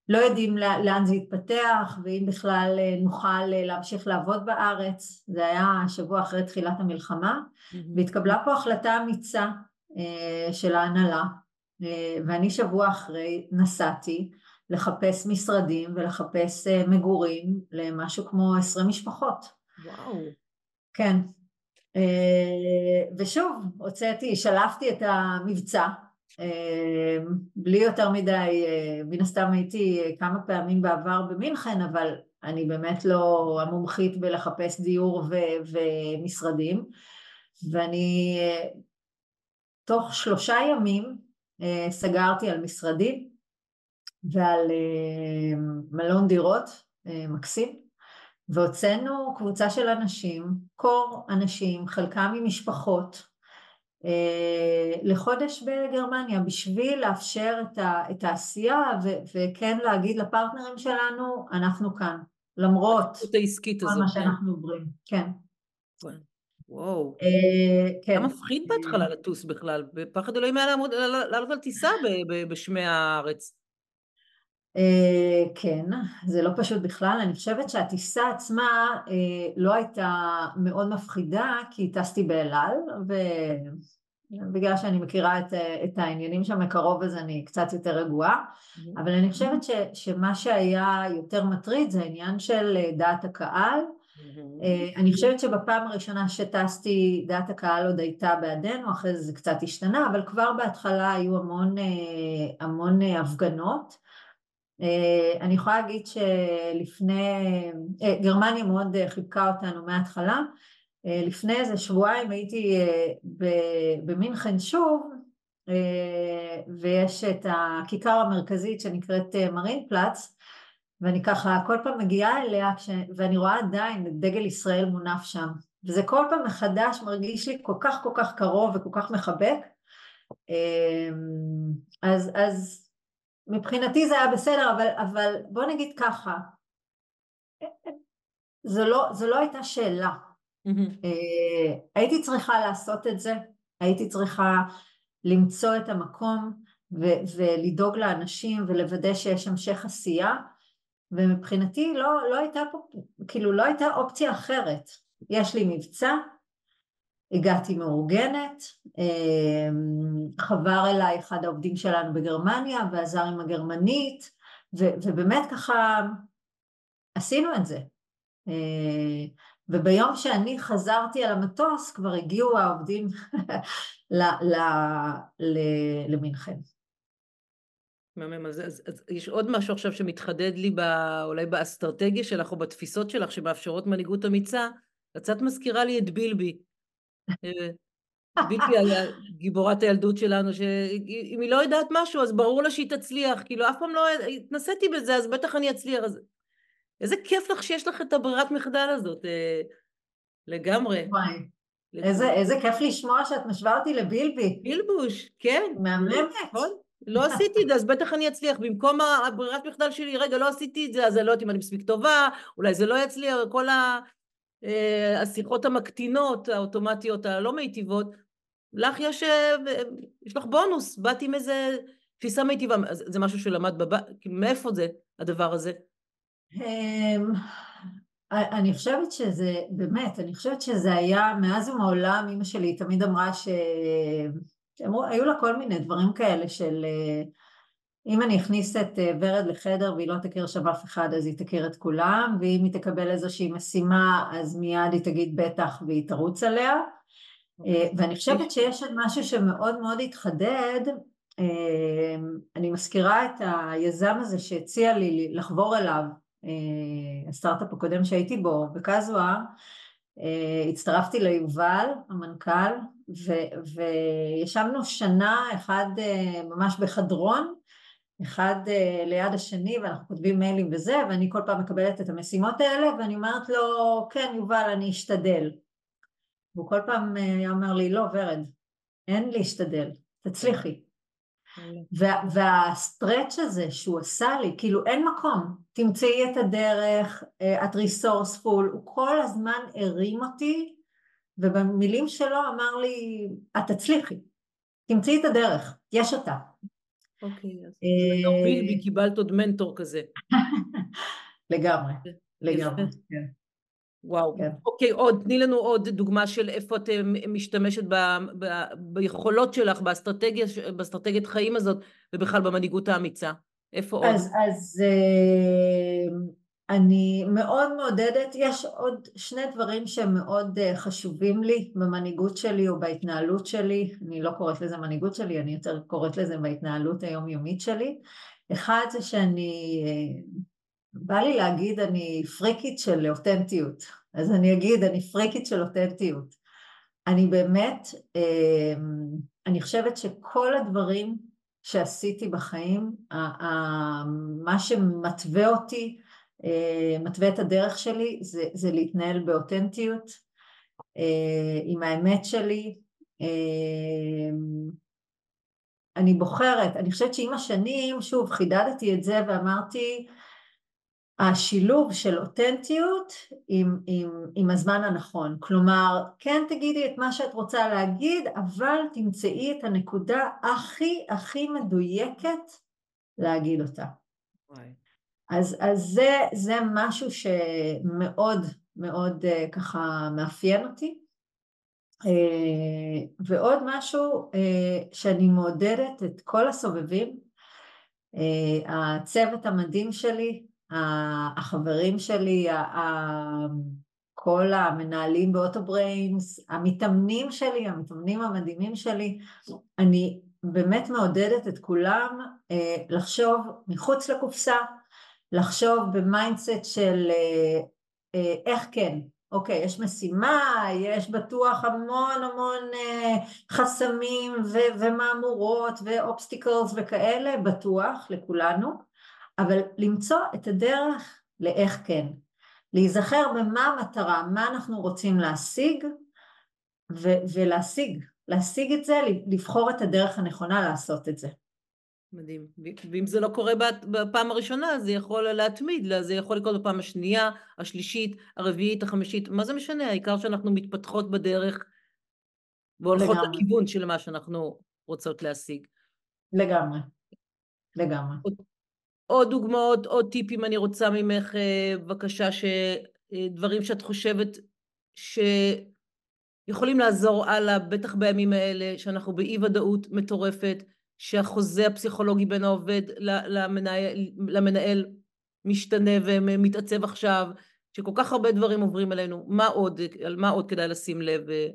לא יודעים לאן זה יתפתח ואם בכלל נוכל להמשיך לעבוד בארץ, זה היה שבוע אחרי תחילת המלחמה, והתקבלה פה החלטה אמיצה של ההנהלה, ואני שבוע אחרי נסעתי לחפש משרדים ולחפש מגורים למשהו כמו עשרים משפחות. וואו. כן. ושוב, הוצאתי, שלפתי את המבצע, בלי יותר מדי, מן הסתם הייתי כמה פעמים בעבר במינכן, אבל אני באמת לא המומחית בלחפש דיור ומשרדים, ואני תוך שלושה ימים סגרתי על משרדים ועל מלון דירות מקסים, והוצאנו קבוצה של אנשים, קור אנשים, חלקם ממשפחות, לחודש בגרמניה בשביל לאפשר את העשייה וכן להגיד לפרטנרים שלנו, אנחנו כאן, למרות כל מה שאנחנו עוברים. כן. וואו. כן. היה מפחיד בהתחלה לטוס בכלל, בפחד אלוהים היה לעלות על טיסה בשמי הארץ. כן, זה לא פשוט בכלל, אני חושבת שהטיסה עצמה לא הייתה מאוד מפחידה כי טסתי באל על ובגלל שאני מכירה את, את העניינים שם מקרוב אז אני קצת יותר רגועה, אבל אני חושבת ש, שמה שהיה יותר מטריד זה העניין של דעת הקהל, אני חושבת שבפעם הראשונה שטסתי דעת הקהל עוד הייתה בעדנו, אחרי זה זה קצת השתנה, אבל כבר בהתחלה היו המון, המון הפגנות. אני יכולה להגיד שלפני, גרמניה מאוד חיבקה אותנו מההתחלה, לפני איזה שבועיים הייתי במינכן שוב, ויש את הכיכר המרכזית שנקראת מרין פלאץ, ואני ככה כל פעם מגיעה אליה ואני רואה עדיין את דגל ישראל מונף שם, וזה כל פעם מחדש מרגיש לי כל כך כל כך קרוב וכל כך מחבק, אז, אז מבחינתי זה היה בסדר, אבל, אבל בוא נגיד ככה, זו לא, זו לא הייתה שאלה. Mm-hmm. הייתי צריכה לעשות את זה, הייתי צריכה למצוא את המקום ו- ולדאוג לאנשים ולוודא שיש המשך עשייה, ומבחינתי לא, לא הייתה פה, כאילו לא הייתה אופציה אחרת. יש לי מבצע, הגעתי מאורגנת, חבר אליי אחד העובדים שלנו בגרמניה ועזר עם הגרמנית, ו- ובאמת ככה עשינו את זה. וביום שאני חזרתי על המטוס כבר הגיעו העובדים <laughs> למינכן. מהמם, אז, אז, אז יש עוד משהו עכשיו שמתחדד לי ב, אולי באסטרטגיה שלך או בתפיסות שלך שמאפשרות מנהיגות אמיצה, קצת מזכירה לי את בילבי. אה, בילבי היה גיבורת הילדות שלנו, שאם היא לא יודעת משהו אז ברור לה שהיא תצליח, כאילו אף פעם לא התנסיתי בזה אז בטח אני אצליח, אז איזה כיף לך שיש לך את הברירת מחדל הזאת, אה, לגמרי. וואי. איזה, איזה כיף לשמוע שאת משווה אותי לבילבי. בילבוש, כן. מהממת. נכון. לא עשיתי את זה, אז בטח אני אצליח. במקום הברירת מחדל שלי, רגע, לא עשיתי את זה, אז אני לא יודעת אם אני מספיק טובה, אולי זה לא יצליח, כל אה, השיחות המקטינות, האוטומטיות, הלא מיטיבות, לך יש, אה, יש לך בונוס, באתי עם איזה תפיסה מיטיבה, זה משהו שלמד בבית, כאילו מאיפה זה הדבר הזה? אמ, אני חושבת שזה, באמת, אני חושבת שזה היה מאז ומעולם, אמא שלי תמיד אמרה ש... אמרו, היו לה כל מיני דברים כאלה של אה, אם אני אכניס את אה, ורד לחדר והיא לא תכיר שם אף אחד אז היא תכיר את כולם ואם היא תקבל איזושהי משימה אז מיד היא תגיד בטח והיא תרוץ עליה. אה, ואני חושבת שיש עוד משהו שמאוד מאוד התחדד אני מזכירה את היזם הזה שהציע לי לחבור אליו הסטארט-אפ הקודם שהייתי בו בקזואר הצטרפתי ליובל המנכ"ל ו- וישבנו שנה אחד אה, ממש בחדרון, אחד אה, ליד השני ואנחנו כותבים מיילים וזה ואני כל פעם מקבלת את המשימות האלה ואני אומרת לו כן יובל אני אשתדל. והוא כל פעם אה, היה אומר לי לא ורד אין להשתדל תצליחי. וה, והסטרץ' הזה שהוא עשה לי, כאילו אין מקום, תמצאי את הדרך, את ריסורספול, הוא כל הזמן הרים אותי ובמילים שלו אמר לי, את תצליחי, תמצאי את הדרך, יש אותה. אוקיי, אז אה, בילבי קיבלת עוד מנטור כזה. <laughs> לגמרי, לגמרי, כן. וואו, כן. אוקיי, עוד, תני לנו עוד דוגמה של איפה את אה, משתמשת ב, ב, ביכולות שלך, באסטרטגיה, באסטרטגיית חיים הזאת, ובכלל במנהיגות האמיצה. איפה אז, עוד? אז אה, אני מאוד מעודדת, יש עוד שני דברים שהם מאוד אה, חשובים לי במנהיגות שלי או בהתנהלות שלי, אני לא קוראת לזה מנהיגות שלי, אני יותר קוראת לזה בהתנהלות היומיומית שלי. אחד זה שאני, אה, בא לי להגיד אני פריקית של אותנטיות, אז אני אגיד אני פריקית של אותנטיות. אני באמת, אה, אני חושבת שכל הדברים שעשיתי בחיים, מה שמתווה אותי מתווה את הדרך שלי זה, זה להתנהל באותנטיות אה, עם האמת שלי. אה, אני בוחרת, אני חושבת שעם השנים, שוב, חידדתי את זה ואמרתי, השילוב של אותנטיות עם, עם, עם הזמן הנכון. כלומר, כן תגידי את מה שאת רוצה להגיד, אבל תמצאי את הנקודה הכי הכי מדויקת להגיד אותה. וואי. אז, אז זה, זה משהו שמאוד מאוד uh, ככה מאפיין אותי. Uh, ועוד משהו uh, שאני מעודדת את כל הסובבים, הצוות המדהים שלי, החברים שלי, כל המנהלים ב Autobrains, המתאמנים שלי, המתאמנים המדהימים שלי, אני באמת מעודדת את כולם לחשוב מחוץ לקופסה, לחשוב ב mindset של אה, אה, איך כן, אוקיי, יש משימה, יש בטוח המון המון אה, חסמים ו- ומהמורות ו obstacles וכאלה, בטוח לכולנו, אבל למצוא את הדרך לאיך כן, להיזכר במה המטרה, מה אנחנו רוצים להשיג ו- ולהשיג, להשיג את זה, לבחור את הדרך הנכונה לעשות את זה. מדהים. ואם זה לא קורה בפעם הראשונה, זה יכול להתמיד, זה יכול לקרות בפעם השנייה, השלישית, הרביעית, החמישית, מה זה משנה? העיקר שאנחנו מתפתחות בדרך והולכות לגמרי. לכיוון של מה שאנחנו רוצות להשיג. לגמרי, לגמרי. עוד, עוד דוגמאות, עוד טיפים אני רוצה ממך, אה, בבקשה, שדברים אה, שאת חושבת ש... יכולים לעזור הלאה, בטח בימים האלה שאנחנו באי ודאות מטורפת, שהחוזה הפסיכולוגי בין העובד למנהל, למנהל משתנה ומתעצב עכשיו, שכל כך הרבה דברים עוברים עלינו, מה עוד, על מה עוד כדאי לשים לב אה,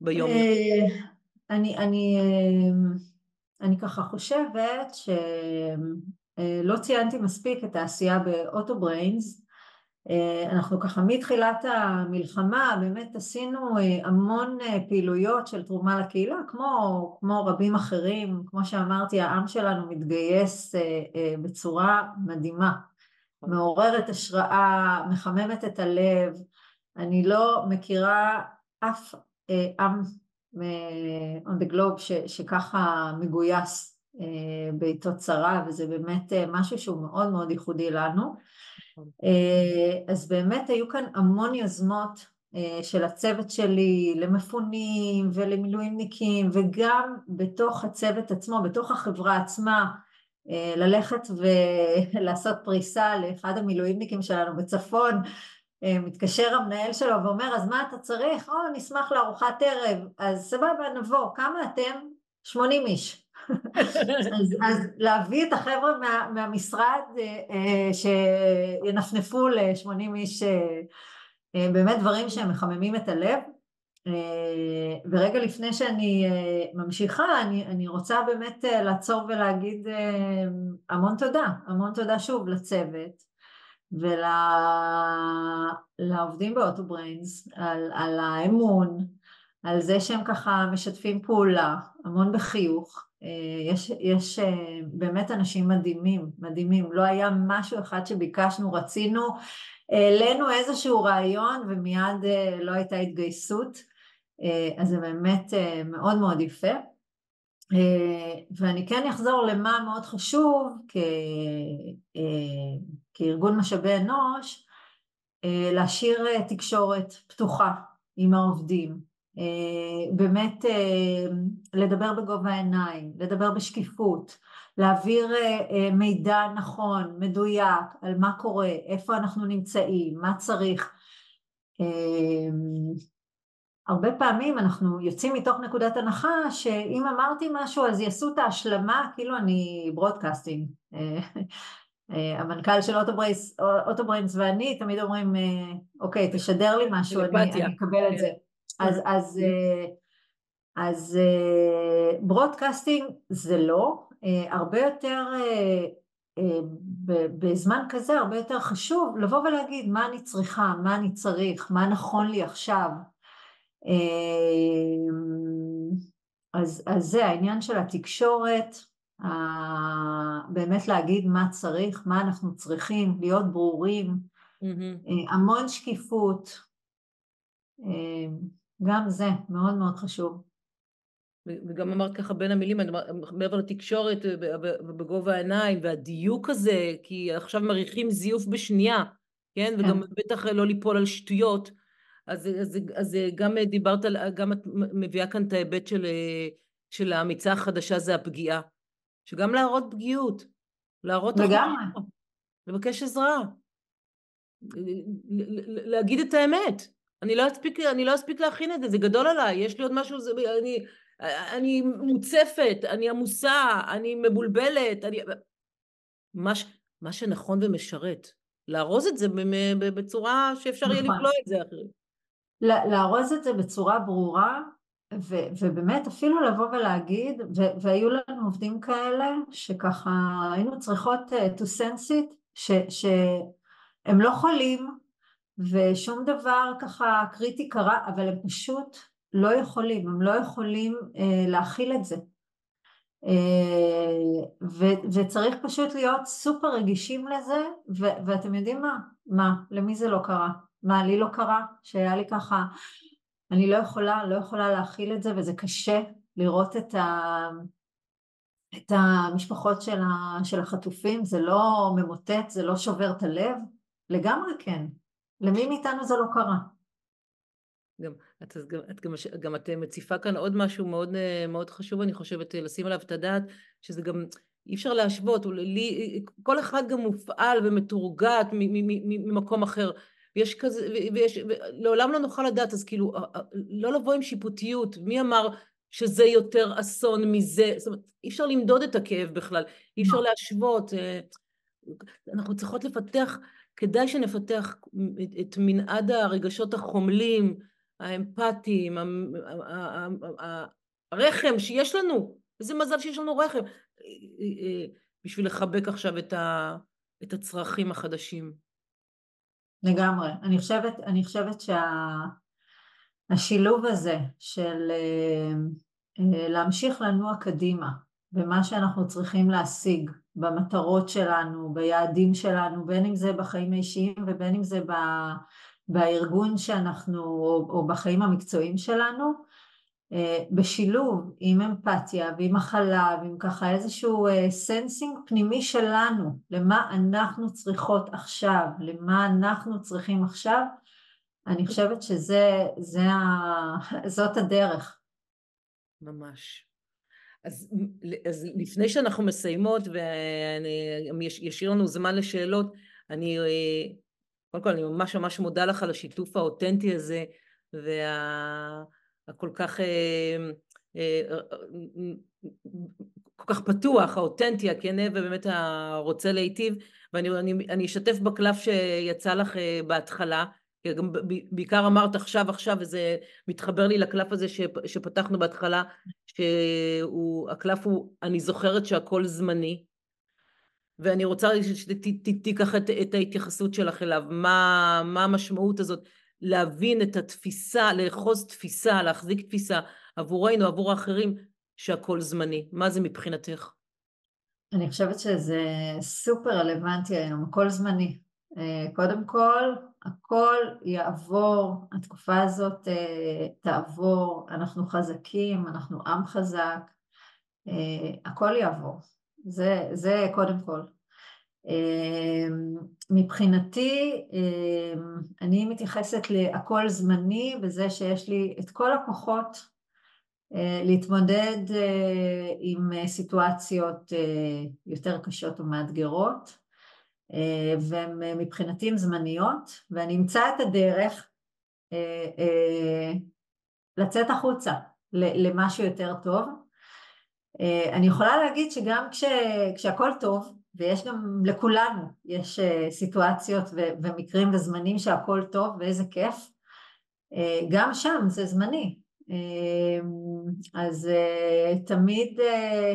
ביום? אה, אני, אני, אה, אני ככה חושבת שלא ציינתי מספיק את העשייה ב Autobrains, אנחנו ככה מתחילת המלחמה באמת עשינו המון פעילויות של תרומה לקהילה כמו, כמו רבים אחרים, כמו שאמרתי העם שלנו מתגייס בצורה מדהימה מעוררת השראה, מחממת את הלב. אני לא מכירה אף אה, עם on the globe ש, שככה מגויס בעיתות צרה, וזה באמת משהו שהוא מאוד מאוד ייחודי לנו. Uh, אז באמת היו כאן המון יוזמות uh, של הצוות שלי למפונים ולמילואימניקים, וגם בתוך הצוות עצמו, בתוך החברה עצמה, אה, ללכת ולעשות פריסה לאחד המילואימניקים שלנו בצפון, אה, מתקשר המנהל שלו ואומר אז מה אתה צריך? או נשמח לארוחת ערב, אז סבבה נבוא, כמה אתם? 80 איש. אז, אז להביא את החבר'ה מה, מהמשרד אה, שינפנפו ל-80 איש באמת דברים שהם מחממים את הלב אה, ורגע לפני שאני אה, ממשיכה, אני, אני רוצה באמת אה, לעצור ולהגיד המון תודה, המון תודה שוב לצוות ולעובדים באוטובריינס על, על האמון, על זה שהם ככה משתפים פעולה, המון בחיוך. יש, יש באמת אנשים מדהימים, מדהימים. לא היה משהו אחד שביקשנו, רצינו, העלינו איזשהו רעיון ומיד לא הייתה התגייסות. אה, אז זה באמת אה, מאוד מאוד יפה. אה, ואני כן אחזור למה מאוד חשוב כ... כארגון משאבי אנוש, להשאיר תקשורת פתוחה עם העובדים, באמת לדבר בגובה העיניים, לדבר בשקיפות, להעביר מידע נכון, מדויק, על מה קורה, איפה אנחנו נמצאים, מה צריך. הרבה פעמים אנחנו יוצאים מתוך נקודת הנחה שאם אמרתי משהו אז יעשו את ההשלמה כאילו אני broadcasting. אה, אה, המנכ"ל של אוטובריינס, ואני תמיד אומרים אה, אוקיי תשדר לי משהו אני, אני אקבל את זה. אז, אז, אז ברודקאסטינג זה לא, הרבה יותר בזמן כזה הרבה יותר חשוב לבוא ולהגיד מה אני צריכה, מה אני צריך, מה נכון לי עכשיו. אז, אז זה העניין של התקשורת, באמת להגיד מה צריך, מה אנחנו צריכים, להיות ברורים, mm-hmm. המון שקיפות, גם זה מאוד מאוד חשוב. וגם אמרת ככה בין המילים, מעבר לתקשורת ובגובה העיניים והדיוק הזה, כי עכשיו מריחים זיוף בשנייה, כן? כן. וגם בטח לא ליפול על שטויות. אז, אז, אז גם דיברת על, גם את מביאה כאן את ההיבט של, של האמיצה החדשה זה הפגיעה. שגם להראות פגיעות, להראות... לגמרי. לבקש עזרה. להגיד את האמת. אני לא אספיק, אני לא אספיק להכין את זה, זה גדול עליי, יש לי עוד משהו, זה, אני, אני מוצפת, אני עמוסה, אני מבולבלת, אני... מה, מה שנכון ומשרת. לארוז את זה בצורה שאפשר יהיה נכון. לבלוע את זה אחרים. לארוז את זה בצורה ברורה ו- ובאמת אפילו לבוא ולהגיד, ו- והיו לנו עובדים כאלה שככה היינו צריכות uh, to sense it, ש- שהם לא חולים ושום דבר ככה קריטי קרה, אבל הם פשוט לא יכולים, הם לא יכולים uh, להכיל את זה. Uh, ו- וצריך פשוט להיות סופר רגישים לזה, ו- ואתם יודעים מה? מה? למי זה לא קרה? מה לי לא קרה, שהיה לי ככה, אני לא יכולה, לא יכולה להכיל את זה וזה קשה לראות את, ה, את המשפחות של, ה, של החטופים, זה לא ממוטט, זה לא שובר את הלב, לגמרי כן, למי מאיתנו זה לא קרה. גם את, גם, את, גם, גם את מציפה כאן עוד משהו מאוד, מאוד חשוב, אני חושבת, לשים עליו את הדעת, שזה גם, אי אפשר להשוות, לי, כל אחד גם מופעל ומתורגת ממקום אחר. ויש כזה, ויש, לעולם לא נוכל לדעת, אז כאילו, לא לבוא עם שיפוטיות, מי אמר שזה יותר אסון מזה, זאת אומרת, אי אפשר למדוד את הכאב בכלל, אי אפשר. להשוות, אה, אנחנו צריכות לפתח, כדאי שנפתח את מנעד הרגשות החומלים, האמפתיים, הרחם שיש לנו, איזה מזל שיש לנו רחם, אה, אה, בשביל לחבק עכשיו את, ה, את הצרכים החדשים. לגמרי. אני חושבת, אני חושבת שהשילוב שה, הזה של להמשיך לנוע קדימה במה שאנחנו צריכים להשיג, במטרות שלנו, ביעדים שלנו, בין אם זה בחיים האישיים ובין אם זה ב, בארגון שאנחנו, או, או בחיים המקצועיים שלנו, אה, בשילוב עם אמפתיה ועם הכלה ועם ככה איזשהו sensing אה, פנימי שלנו למה אנחנו צריכות עכשיו, למה אנחנו צריכים עכשיו, אני חושבת שזאת <laughs> הדרך. ממש. אז, אז לפני שאנחנו מסיימות וישאיר לנו זמן לשאלות, אני קודם כל אני ממש ממש מודה לך על השיתוף האותנטי הזה והכל כך אה, כל כך פתוח, האותנטי, הכן ובאמת הרוצה להיטיב ואני אני, אני אשתף בקלף שיצא לך אה, בהתחלה גם בעיקר אמרת עכשיו עכשיו וזה מתחבר לי לקלף הזה שפתחנו בהתחלה שהקלף הוא אני זוכרת שהכל זמני ואני רוצה שתיקח את, את ההתייחסות שלך אליו. מה, מה המשמעות הזאת? להבין את התפיסה לאחוז תפיסה להחזיק תפיסה עבורנו עבור האחרים שהכל זמני. מה זה מבחינתך? אני חושבת שזה סופר רלוונטי היום. הכל זמני. אה, קודם כל הכל יעבור, התקופה הזאת אה, תעבור, אנחנו חזקים, אנחנו עם חזק, אה, הכל יעבור, זה, זה קודם כל. אה, מבחינתי אני מתייחסת להכל זמני בזה שיש לי את כל הכוחות להתמודד עם סיטואציות יותר קשות ומאתגרות והן אה, מבחינתי הן זמניות, ואני אמצא את הדרך אה, לצאת החוצה למשהו יותר טוב. אני יכולה להגיד שגם כש, כשהכול טוב, ויש גם לכולנו, יש סיטואציות ומקרים וזמנים שהכול טוב ואיזה כיף, גם שם זה זמני. אז תמיד אה,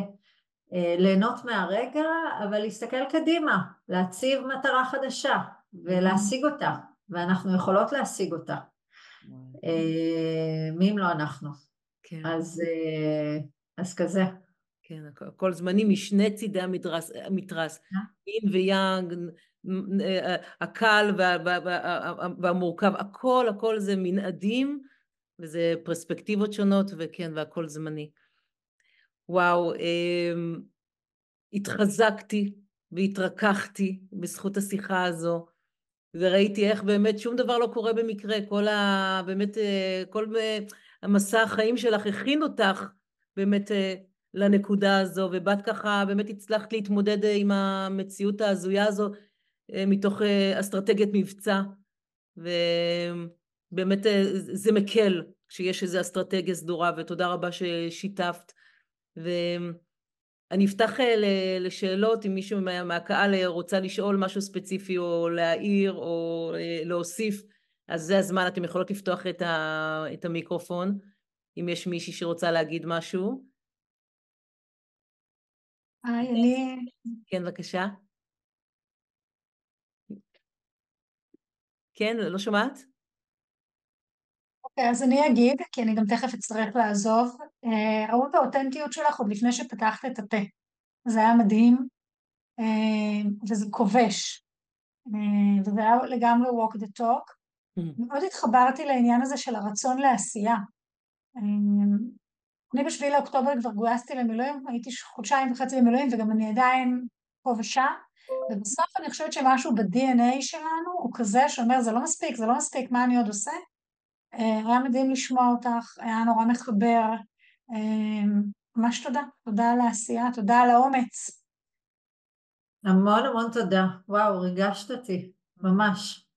ליהנות מהרגע, אבל להסתכל קדימה, להציב מטרה חדשה ולהשיג אותה, ואנחנו יכולות להשיג אותה. אה, מי אם לא אנחנו? כן. אז, אה, אז כזה. כן, הכל זמני משני צידי המתרס, המתרס. אין ויאנג, הקל וה, וה, וה, והמורכב, הכל, הכל זה מנעדים וזה פרספקטיבות שונות, וכן, והכל זמני. וואו, אמ, התחזקתי והתרככתי בזכות השיחה הזו, וראיתי איך באמת שום דבר לא קורה במקרה, כל ה... באמת, אה, כל אה, המסע החיים שלך הכין אותך באמת אה, לנקודה הזו, ובאת ככה, באמת הצלחת להתמודד עם המציאות ההזויה הזו מתוך אסטרטגיית מבצע, ובאמת זה מקל כשיש איזו אסטרטגיה סדורה, ותודה רבה ששיתפת. ואני אפתח אה, לשאלות אם מישהו מהקהל אה, רוצה לשאול משהו ספציפי או להעיר או אה, להוסיף, אז זה הזמן, אתם יכולות לפתוח את, ה, את המיקרופון, אם יש מישהי שרוצה להגיד משהו. היי, אני... כן, בבקשה. כן, לא שומעת? אז אני אגיד, כי אני גם תכף אצטרך לעזוב. אה, ראו את האותנטיות שלך עוד לפני שפתחת את הפה. זה היה מדהים, אה, וזה כובש. אה, וזה היה לגמרי walk the talk. Mm. מאוד התחברתי לעניין הזה של הרצון לעשייה. אני בשביל לאוקטובר כבר גויסתי למילואים, הייתי חודשיים וחצי במילואים וגם אני עדיין פה ושם, ובסוף אני חושבת שמשהו ב-DNA שלנו הוא כזה שאומר זה לא מספיק, זה לא מספיק, מה אני עוד עושה? אה, היה מדהים לשמוע אותך, היה נורא מחבר. אה, ממש תודה. תודה על העשייה, תודה על האומץ. המון המון תודה. וואו, ריגשת אותי, ממש.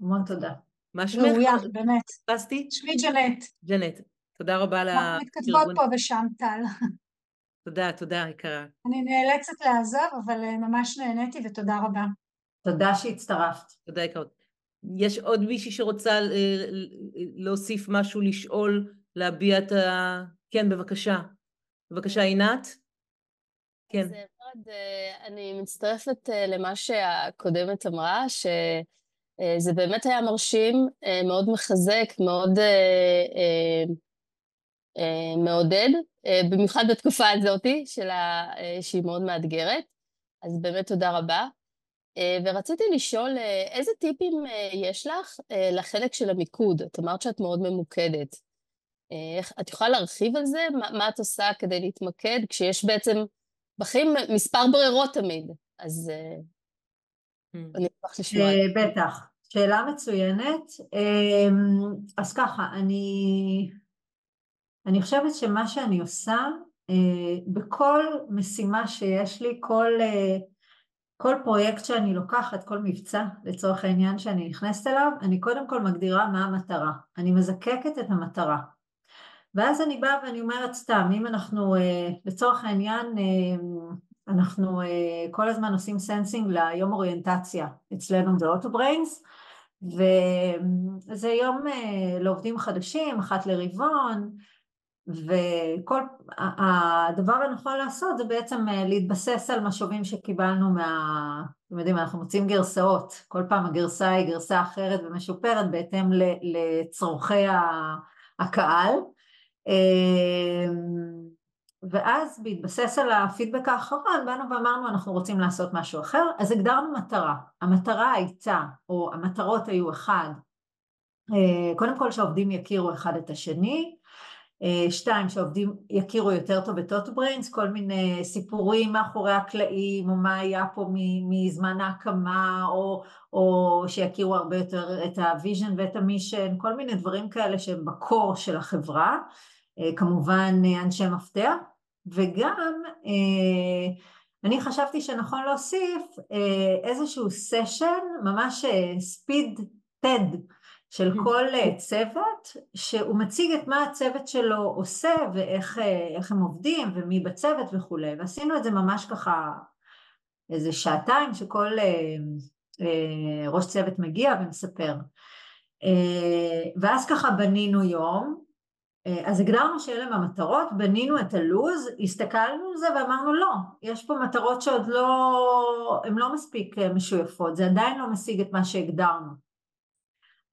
המון תודה. מה שמך? ראויה, באמת. פסטי? שמי ג'נט. ג'נט, תודה רבה על אנחנו מתכתבות פה ושם, טל. תודה, תודה, יקרה. אני נאלצת לעזוב, אבל אה, ממש נהניתי ותודה רבה. תודה שהצטרפת. תודה, יקרות. יש עוד מישהי שרוצה אה, להוסיף משהו, לשאול, להביע את ה... כן, בבקשה. בבקשה, עינת. כן. אז מאוד, אה, אני מצטרפת למה שהקודמת אמרה, שזה באמת היה מרשים, מאוד מחזק, מאוד מעודד, במיוחד בתקופה הזאתי, שהיא מאוד מאתגרת. אז באמת תודה רבה. אה, ורציתי לשאול, אה, איזה טיפים אה, יש לך לחלק של המיקוד? את אמרת שאת מאוד ממוקדת. את יכולה להרחיב על זה? מה, מה את עושה כדי להתמקד כשיש בעצם בחיים מספר ברירות תמיד? אז mm. אני אשמח לשמוע. בטח, שאלה מצוינת. אז ככה, אני, אני חושבת שמה שאני עושה, בכל משימה שיש לי, כל כל פרויקט שאני לוקחת, כל מבצע לצורך העניין שאני נכנסת אליו, אני קודם כל מגדירה מה המטרה, אני מזקקת את המטרה. ואז אני באה ואני אומרת סתם, אם אנחנו אה, לצורך העניין, אה, אנחנו אה, כל הזמן עושים sensing ליום אוריינטציה אצלנו באוטובריינס, וזה יום לעובדים חדשים, אחת לרבעון, וכל, הדבר הנכון לעשות זה בעצם אה, להתבסס על משובים שקיבלנו מה... אתם יודעים, אנחנו מוצאים גרסאות, כל פעם הגרסה היא גרסה אחרת ומשופרת בהתאם לצורכי הקהל. אמ, ואז בהתבסס על הפידבק האחרון, באנו ואמרנו אנחנו רוצים לעשות משהו אחר, אז הגדרנו מטרה. המטרה הייתה, או המטרות היו אחד, אה, קודם כל שהעובדים יכירו אחד את השני, שתיים, שעובדים יכירו יותר טוב את אוטובריינס, כל מיני סיפורים מאחורי הקלעים, או מה היה פה מזמן ההקמה, או, או שיכירו הרבה יותר את ה vision ואת ה mission, כל מיני דברים כאלה שהם ב core של החברה, אה, כמובן אנשי מפתח, וגם אה, אני חשבתי שנכון להוסיף איזשהו סשן, ממש ספיד TED, של כן. כל אה, צוות, שהוא מציג את מה הצוות שלו עושה ואיך אה, הם עובדים ומי בצוות וכולי, ועשינו את זה ממש ככה איזה שעתיים שכל אה, אה, ראש צוות מגיע ומספר. אה, ואז ככה בנינו יום, אה, אז הגדרנו שאלה הם המטרות, בנינו את הלוז, הסתכלנו על זה ואמרנו לא, יש פה מטרות שעוד לא, הן לא מספיק משויפות, זה עדיין לא משיג את מה שהגדרנו.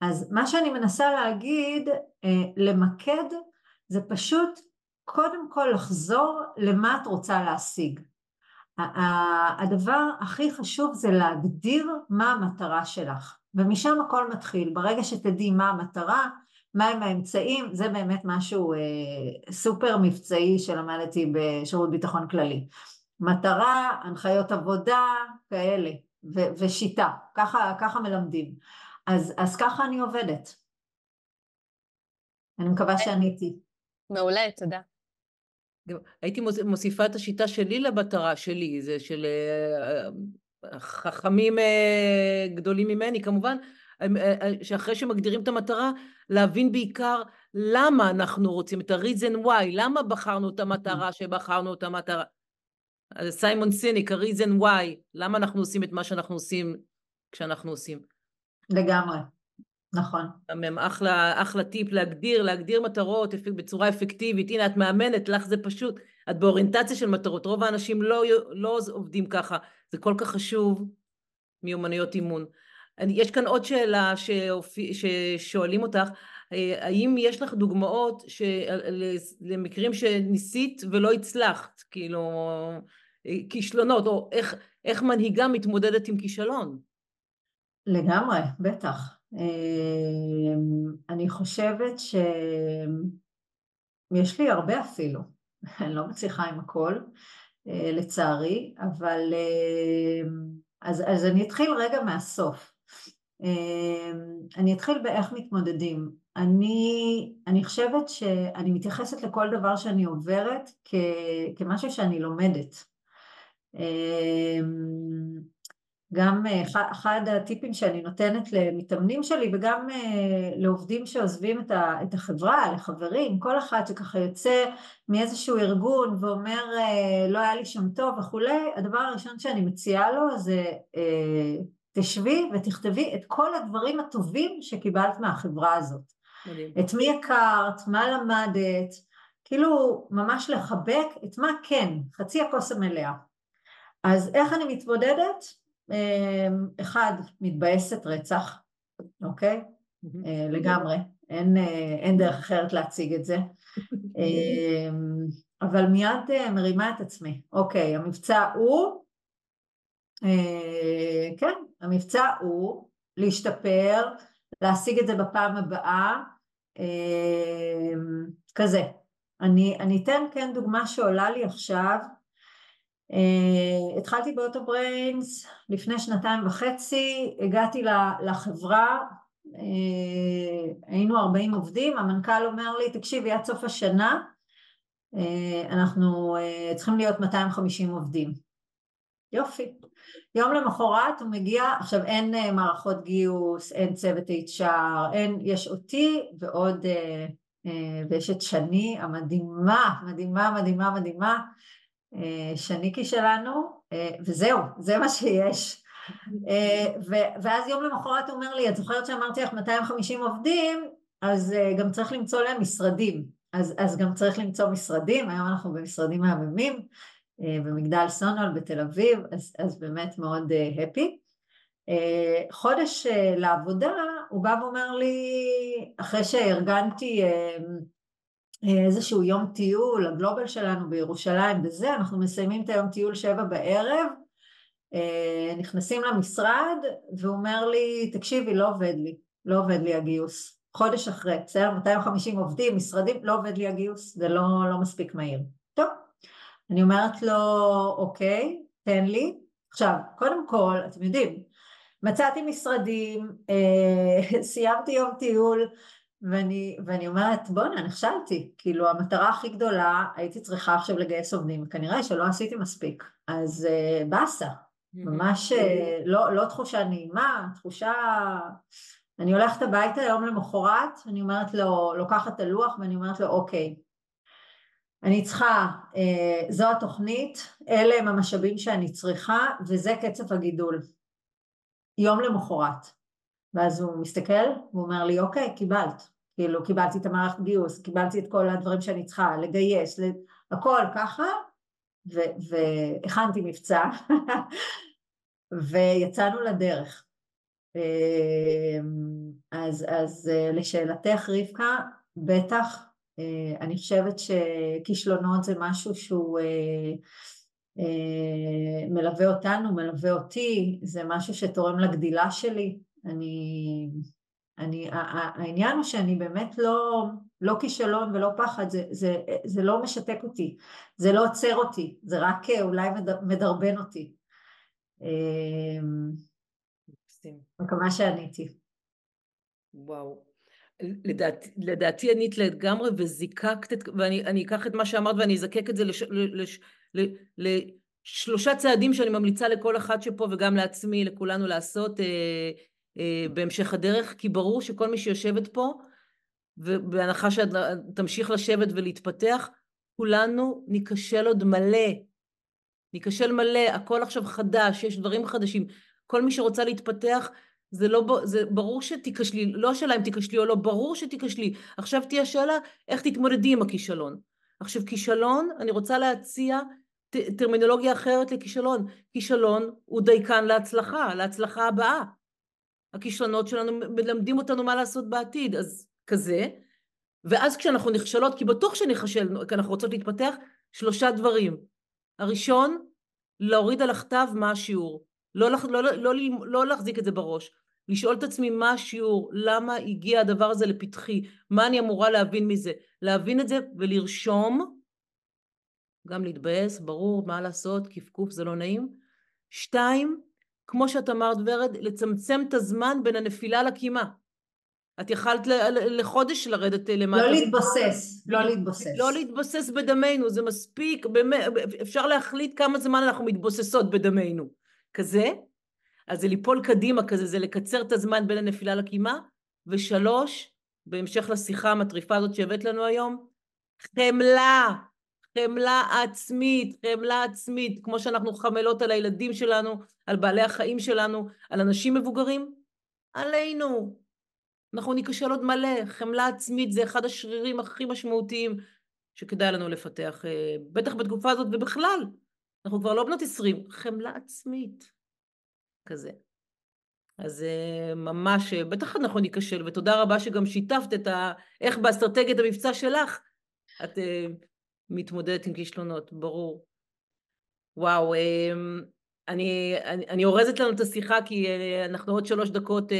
אז מה שאני מנסה להגיד, אה, למקד, זה פשוט קודם כל לחזור למה את רוצה להשיג. הדבר הכי חשוב זה להגדיר מה המטרה שלך, ומשם הכל מתחיל. ברגע שתדעי מה המטרה, מהם האמצעים, זה באמת משהו אה, סופר מבצעי שלמדתי בשירות ביטחון כללי. מטרה, הנחיות עבודה, כאלה, ו- ושיטה, ככה, ככה מלמדים. אז, אז ככה אני עובדת. אני מקווה שעניתי. מעולה, תודה. הייתי מוסיפה את השיטה שלי למטרה שלי, זה של אה, אה, חכמים אה, גדולים ממני כמובן, שאחרי שמגדירים את המטרה, להבין בעיקר למה אנחנו רוצים את ה-reason why, למה בחרנו את המטרה שבחרנו את המטרה. סיימון סיניק, ה-reason why, למה אנחנו עושים את מה שאנחנו עושים כשאנחנו עושים. לגמרי, נכון. גם אחלה, אחלה טיפ להגדיר, להגדיר מטרות בצורה אפקטיבית. הנה, את מאמנת, לך זה פשוט. את באוריינטציה של מטרות. רוב האנשים לא, לא עובדים ככה. זה כל כך חשוב מיומנויות אימון. יש כאן עוד שאלה שאופי, ששואלים אותך, אה, האם יש לך דוגמאות ש... למקרים שניסית ולא הצלחת, כאילו אה, כישלונות, או איך, איך מנהיגה מתמודדת עם כישלון? לגמרי, בטח. אמ, אני חושבת שיש לי הרבה אפילו, <laughs> אני לא מצליחה עם הכל, אה, לצערי, אבל אמ, אז, אז אני אתחיל רגע מהסוף. אמ, אני אתחיל באיך מתמודדים. אני, אני חושבת שאני מתייחסת לכל דבר שאני עוברת כ, כמשהו שאני לומדת. גם אחד הטיפים שאני נותנת למתאמנים שלי וגם לעובדים שעוזבים את החברה, לחברים, כל אחד שככה יוצא מאיזשהו ארגון ואומר לא היה לי שם טוב וכולי, הדבר הראשון שאני מציעה לו זה תשבי ותכתבי את כל הדברים הטובים שקיבלת מהחברה הזאת. מדהים. את מי הכרת, מה למדת, כאילו ממש לחבק את מה כן, חצי הכוס המלאה. אז איך אני מתמודדת? אמ, אחד, מתבאסת רצח, אוקיי? אה, לגמרי, אין, אה, אין דרך אחרת להציג את זה. <laughs> אמ, אבל מיד אה, מרימה את עצמי, אוקיי, המבצע הוא, כן, המבצע הוא להשתפר, להשיג את זה בפעם הבאה, אמ, כזה. אני, אני אתן כן דוגמה שעולה לי עכשיו, Uh, התחלתי באוטובריינס לפני שנתיים וחצי, הגעתי לחברה, uh, היינו 40 עובדים, המנכ"ל אומר לי, תקשיבי, עד סוף השנה uh, אנחנו צריכים להיות 250 עובדים. יופי. יום למחרת הוא מגיע, עכשיו אין מערכות גיוס, אין צוות HR, אין, יש אותי ועוד, ויש את שני המדהימה, מדהימה, מדהימה, מדהימה, אה, שניקי שלנו, אה, וזהו, זה מה שיש. <laughs> אה, ואז יום למחרת הוא אומר לי, את זוכרת שאמרתי לך 250 עובדים, אז גם צריך למצוא להם משרדים. אז, אז גם צריך למצוא משרדים, היום אנחנו במשרדים מהממים, במגדל סונול בתל אביב, אז, אז באמת מאוד הפי. חודש לעבודה, הוא בא ואומר לי, אחרי שארגנתי איזשהו יום טיול, הגלובל שלנו בירושלים וזה, אנחנו מסיימים את היום טיול שבע בערב, אה, נכנסים למשרד והוא אומר לי, תקשיבי, לא עובד לי, לא עובד לי הגיוס. חודש אחרי, בסדר? 250 עובדים, משרדים, לא עובד לי הגיוס, זה לא, לא מספיק מהיר. טוב, אני אומרת לו, אוקיי, תן לי. עכשיו, קודם כל, אתם יודעים, מצאתי משרדים, אה, <laughs> סיימתי יום טיול, ואני, ואני אומרת, בואנה, נכשלתי. כאילו, המטרה הכי גדולה, הייתי צריכה עכשיו לגייס עובדים, וכנראה שלא עשיתי מספיק. אז uh, באסה. ממש uh, לא, לא תחושה נעימה, תחושה... אני הולכת הביתה יום למחרת, אני אומרת לו, לוקחת את הלוח ואני אומרת לו, אוקיי, אני צריכה, uh, זו התוכנית, אלה הם המשאבים שאני צריכה, וזה קצב הגידול. יום למחרת. ואז הוא מסתכל, הוא אומר לי, אוקיי, קיבלת. כאילו, קיבלתי את המערכת גיוס, קיבלתי את כל הדברים שאני צריכה, לגייס, הכל ככה, והכנתי מבצע, <laughs> ויצאנו לדרך. אמ, אז, אז אה, לשאלתך, רבקה, בטח, אה, אני חושבת שכישלונות זה משהו שהוא אה, מלווה אותנו, מלווה אותי, זה משהו שתורם לגדילה שלי. אני, אני, העניין הוא שאני באמת לא, לא כישלון ולא פחד, זה, זה, זה לא משתק אותי, זה לא עוצר אותי, זה רק אה, אולי מדרבן אותי. אמ, מקווה שעניתי. וואו. לדעתי, לדעתי ענית לגמרי וזיקקת את, ואני אקח את מה שאמרת ואני אזקק את זה לש, לש, לשלושה צעדים שאני ממליצה לכל אחד שפה וגם לעצמי, לכולנו לעשות. אה, בהמשך הדרך, כי ברור שכל מי שיושבת פה, ובהנחה שתמשיך לשבת ולהתפתח, כולנו ניכשל עוד מלא. ניכשל מלא, הכל עכשיו חדש, יש דברים חדשים. כל מי שרוצה להתפתח, זה לא, זה ברור שתיכשלי, לא השאלה אם תיכשלי או לא, ברור שתיכשלי. עכשיו תהיה השאלה, איך תתמודדי עם הכישלון. עכשיו כישלון, אני רוצה להציע טרמינולוגיה אחרת לכישלון. כישלון הוא דייקן להצלחה, להצלחה הבאה. הכישלונות שלנו מלמדים אותנו מה לעשות בעתיד, אז כזה. ואז כשאנחנו נכשלות, כי בטוח שנכשל, כי אנחנו רוצות להתפתח, שלושה דברים. הראשון, להוריד על הכתב מה השיעור. לא, לא, לא, לא, לא, להחזיק את זה בראש. לשאול את עצמי מה השיעור, למה הגיע הדבר הזה לפתחי, מה אני אמורה להבין מזה. להבין את זה ולרשום, גם להתבאס, ברור, מה לעשות, קפקוף זה לא נעים. שתיים, כמו שאת אמרת ורד, לצמצם את הזמן בין הנפילה לקימה. את יכלת לחודש לרדת למטה. לא להתבסס, לא להתבסס. לא להתבסס בדמנו, זה מספיק, באמת, אפשר להחליט כמה זמן אנחנו מתבוססות בדמנו. כזה. אז זה ליפול קדימה כזה, זה לקצר את הזמן בין הנפילה לקימה, ושלוש, בהמשך לשיחה המטריפה הזאת שהבאת לנו היום, חמלה, חמלה עצמית, חמלה עצמית, כמו שאנחנו חמלות על הילדים שלנו, על בעלי החיים שלנו, על אנשים מבוגרים, עלינו. אנחנו ניכשל עוד מלא, חמלה עצמית זה אחד השרירים הכי משמעותיים שכדאי לנו לפתח, אה, בטח בתקופה הזאת ובכלל. אנחנו כבר לא בנות עשרים, חמלה עצמית. כזה. אז אה, ממש, אה, בטח אנחנו ניכשל, ותודה רבה שגם שיתפת את ה... איך באסטרטגיית המבצע שלך את מתמודדת עם כישלונות, ברור. וואו, אני, אני, אני אורזת לנו את השיחה כי אנחנו עוד שלוש דקות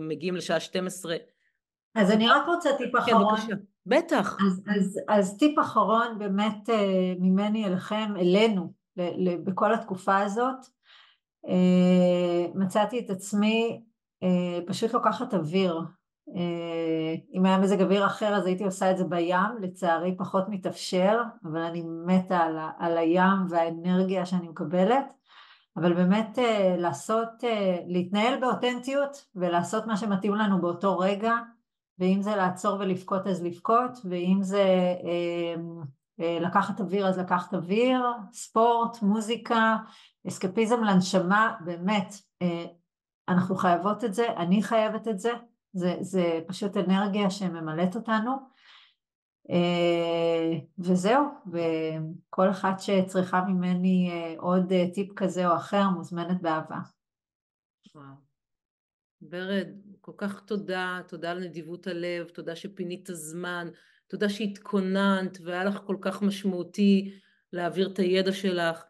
מגיעים לשעה 12. אז אני רק רוצה טיפ כן, אחרון. כן, בבקשה. בטח. אז, אז, אז טיפ אחרון באמת אה, ממני אליכם, אלינו, ל, ל, בכל התקופה הזאת. אה, מצאתי את עצמי אה, פשוט לוקחת אוויר. אם היה מזג אוויר אחר אז הייתי עושה את זה בים, לצערי פחות מתאפשר, אבל אני מתה על, על הים והאנרגיה שאני מקבלת. אבל באמת לעשות, להתנהל באותנטיות ולעשות מה שמתאים לנו באותו רגע, ואם זה לעצור ולבכות אז לבכות, ואם זה אה, אה, לקחת אוויר אז לקחת אוויר, ספורט, מוזיקה, אסקפיזם לנשמה, באמת, אה, אנחנו חייבות את זה, אני חייבת את זה, זה, זה פשוט אנרגיה שממלאת אותנו. וזהו, וכל אחת שצריכה ממני עוד טיפ כזה או אחר מוזמנת באהבה. ורד, כל כך תודה, תודה על נדיבות הלב, תודה שפינית זמן, תודה שהתכוננת והיה לך כל כך משמעותי להעביר את הידע שלך,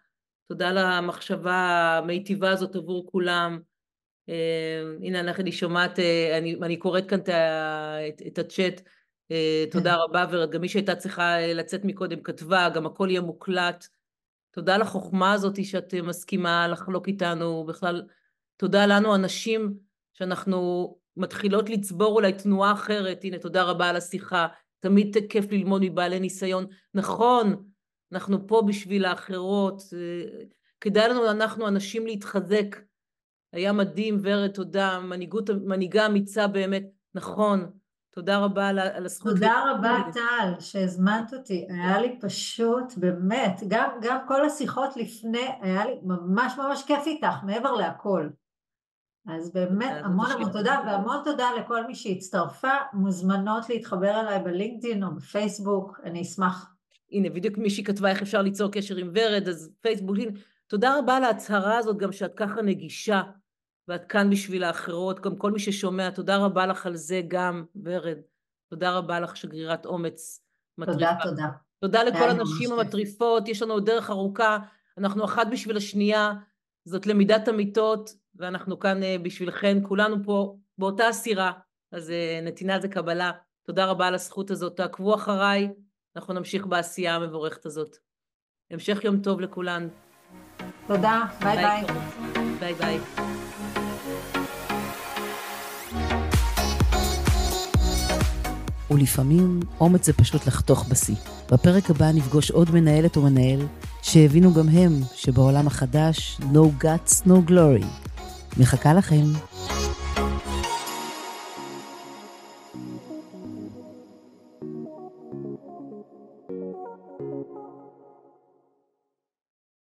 תודה על המחשבה המיטיבה הזאת עבור כולם. Uh, הנה אני שומעת, uh, אני, אני קוראת כאן את, את, את הצ'אט, uh, תודה <laughs> רבה ורד, גם מי שהייתה צריכה לצאת מקודם כתבה, גם הכל יהיה מוקלט. תודה על החוכמה הזאת שאת מסכימה לחלוק איתנו, בכלל תודה לנו הנשים שאנחנו מתחילות לצבור אולי תנועה אחרת, הנה תודה רבה על השיחה, תמיד כיף ללמוד מבעלי ניסיון, נכון, אנחנו פה בשביל האחרות, כדאי לנו אנחנו הנשים להתחזק, היה מדהים ורד תודה, מנהיגות, מנהיגה אמיצה באמת, נכון, תודה רבה על הזכות. תודה רבה טל שהזמנת אותי, היה לי פשוט באמת, גם, גם כל השיחות לפני, היה לי ממש ממש כיף איתך, מעבר להכל. אז באמת המון המון תודה, והמון תודה לכל מי שהצטרפה, מוזמנות להתחבר אליי בלינקדאין או בפייסבוק, אני אשמח. הנה, בדיוק מישהי כתבה איך אפשר ליצור קשר עם ורד, אז פייסבוק, הנה, תודה רבה על ההצהרה הזאת, גם שאת ככה נגישה, ואת כאן בשביל האחרות, גם כל מי ששומע, תודה רבה לך על זה גם, ורד. תודה רבה לך, שגרירת אומץ מטריפה. תודה, תודה. תודה לכל הנשים המטריפות, יש לנו עוד דרך ארוכה, אנחנו אחת בשביל השנייה, זאת למידת עמיתות, ואנחנו כאן אה, בשבילכן, כולנו פה באותה הסירה, אז אה, נתינה זה קבלה. תודה רבה על הזכות הזאת, תעקבו אחריי, אנחנו נמשיך בעשייה המבורכת הזאת. המשך יום טוב לכולן. תודה, ביי ביי. ביי ביי. ולפעמים אומץ זה פשוט לחתוך בשיא. בפרק הבא נפגוש עוד מנהלת או מנהל שהבינו גם הם שבעולם החדש no guts no glory. מחכה לכם.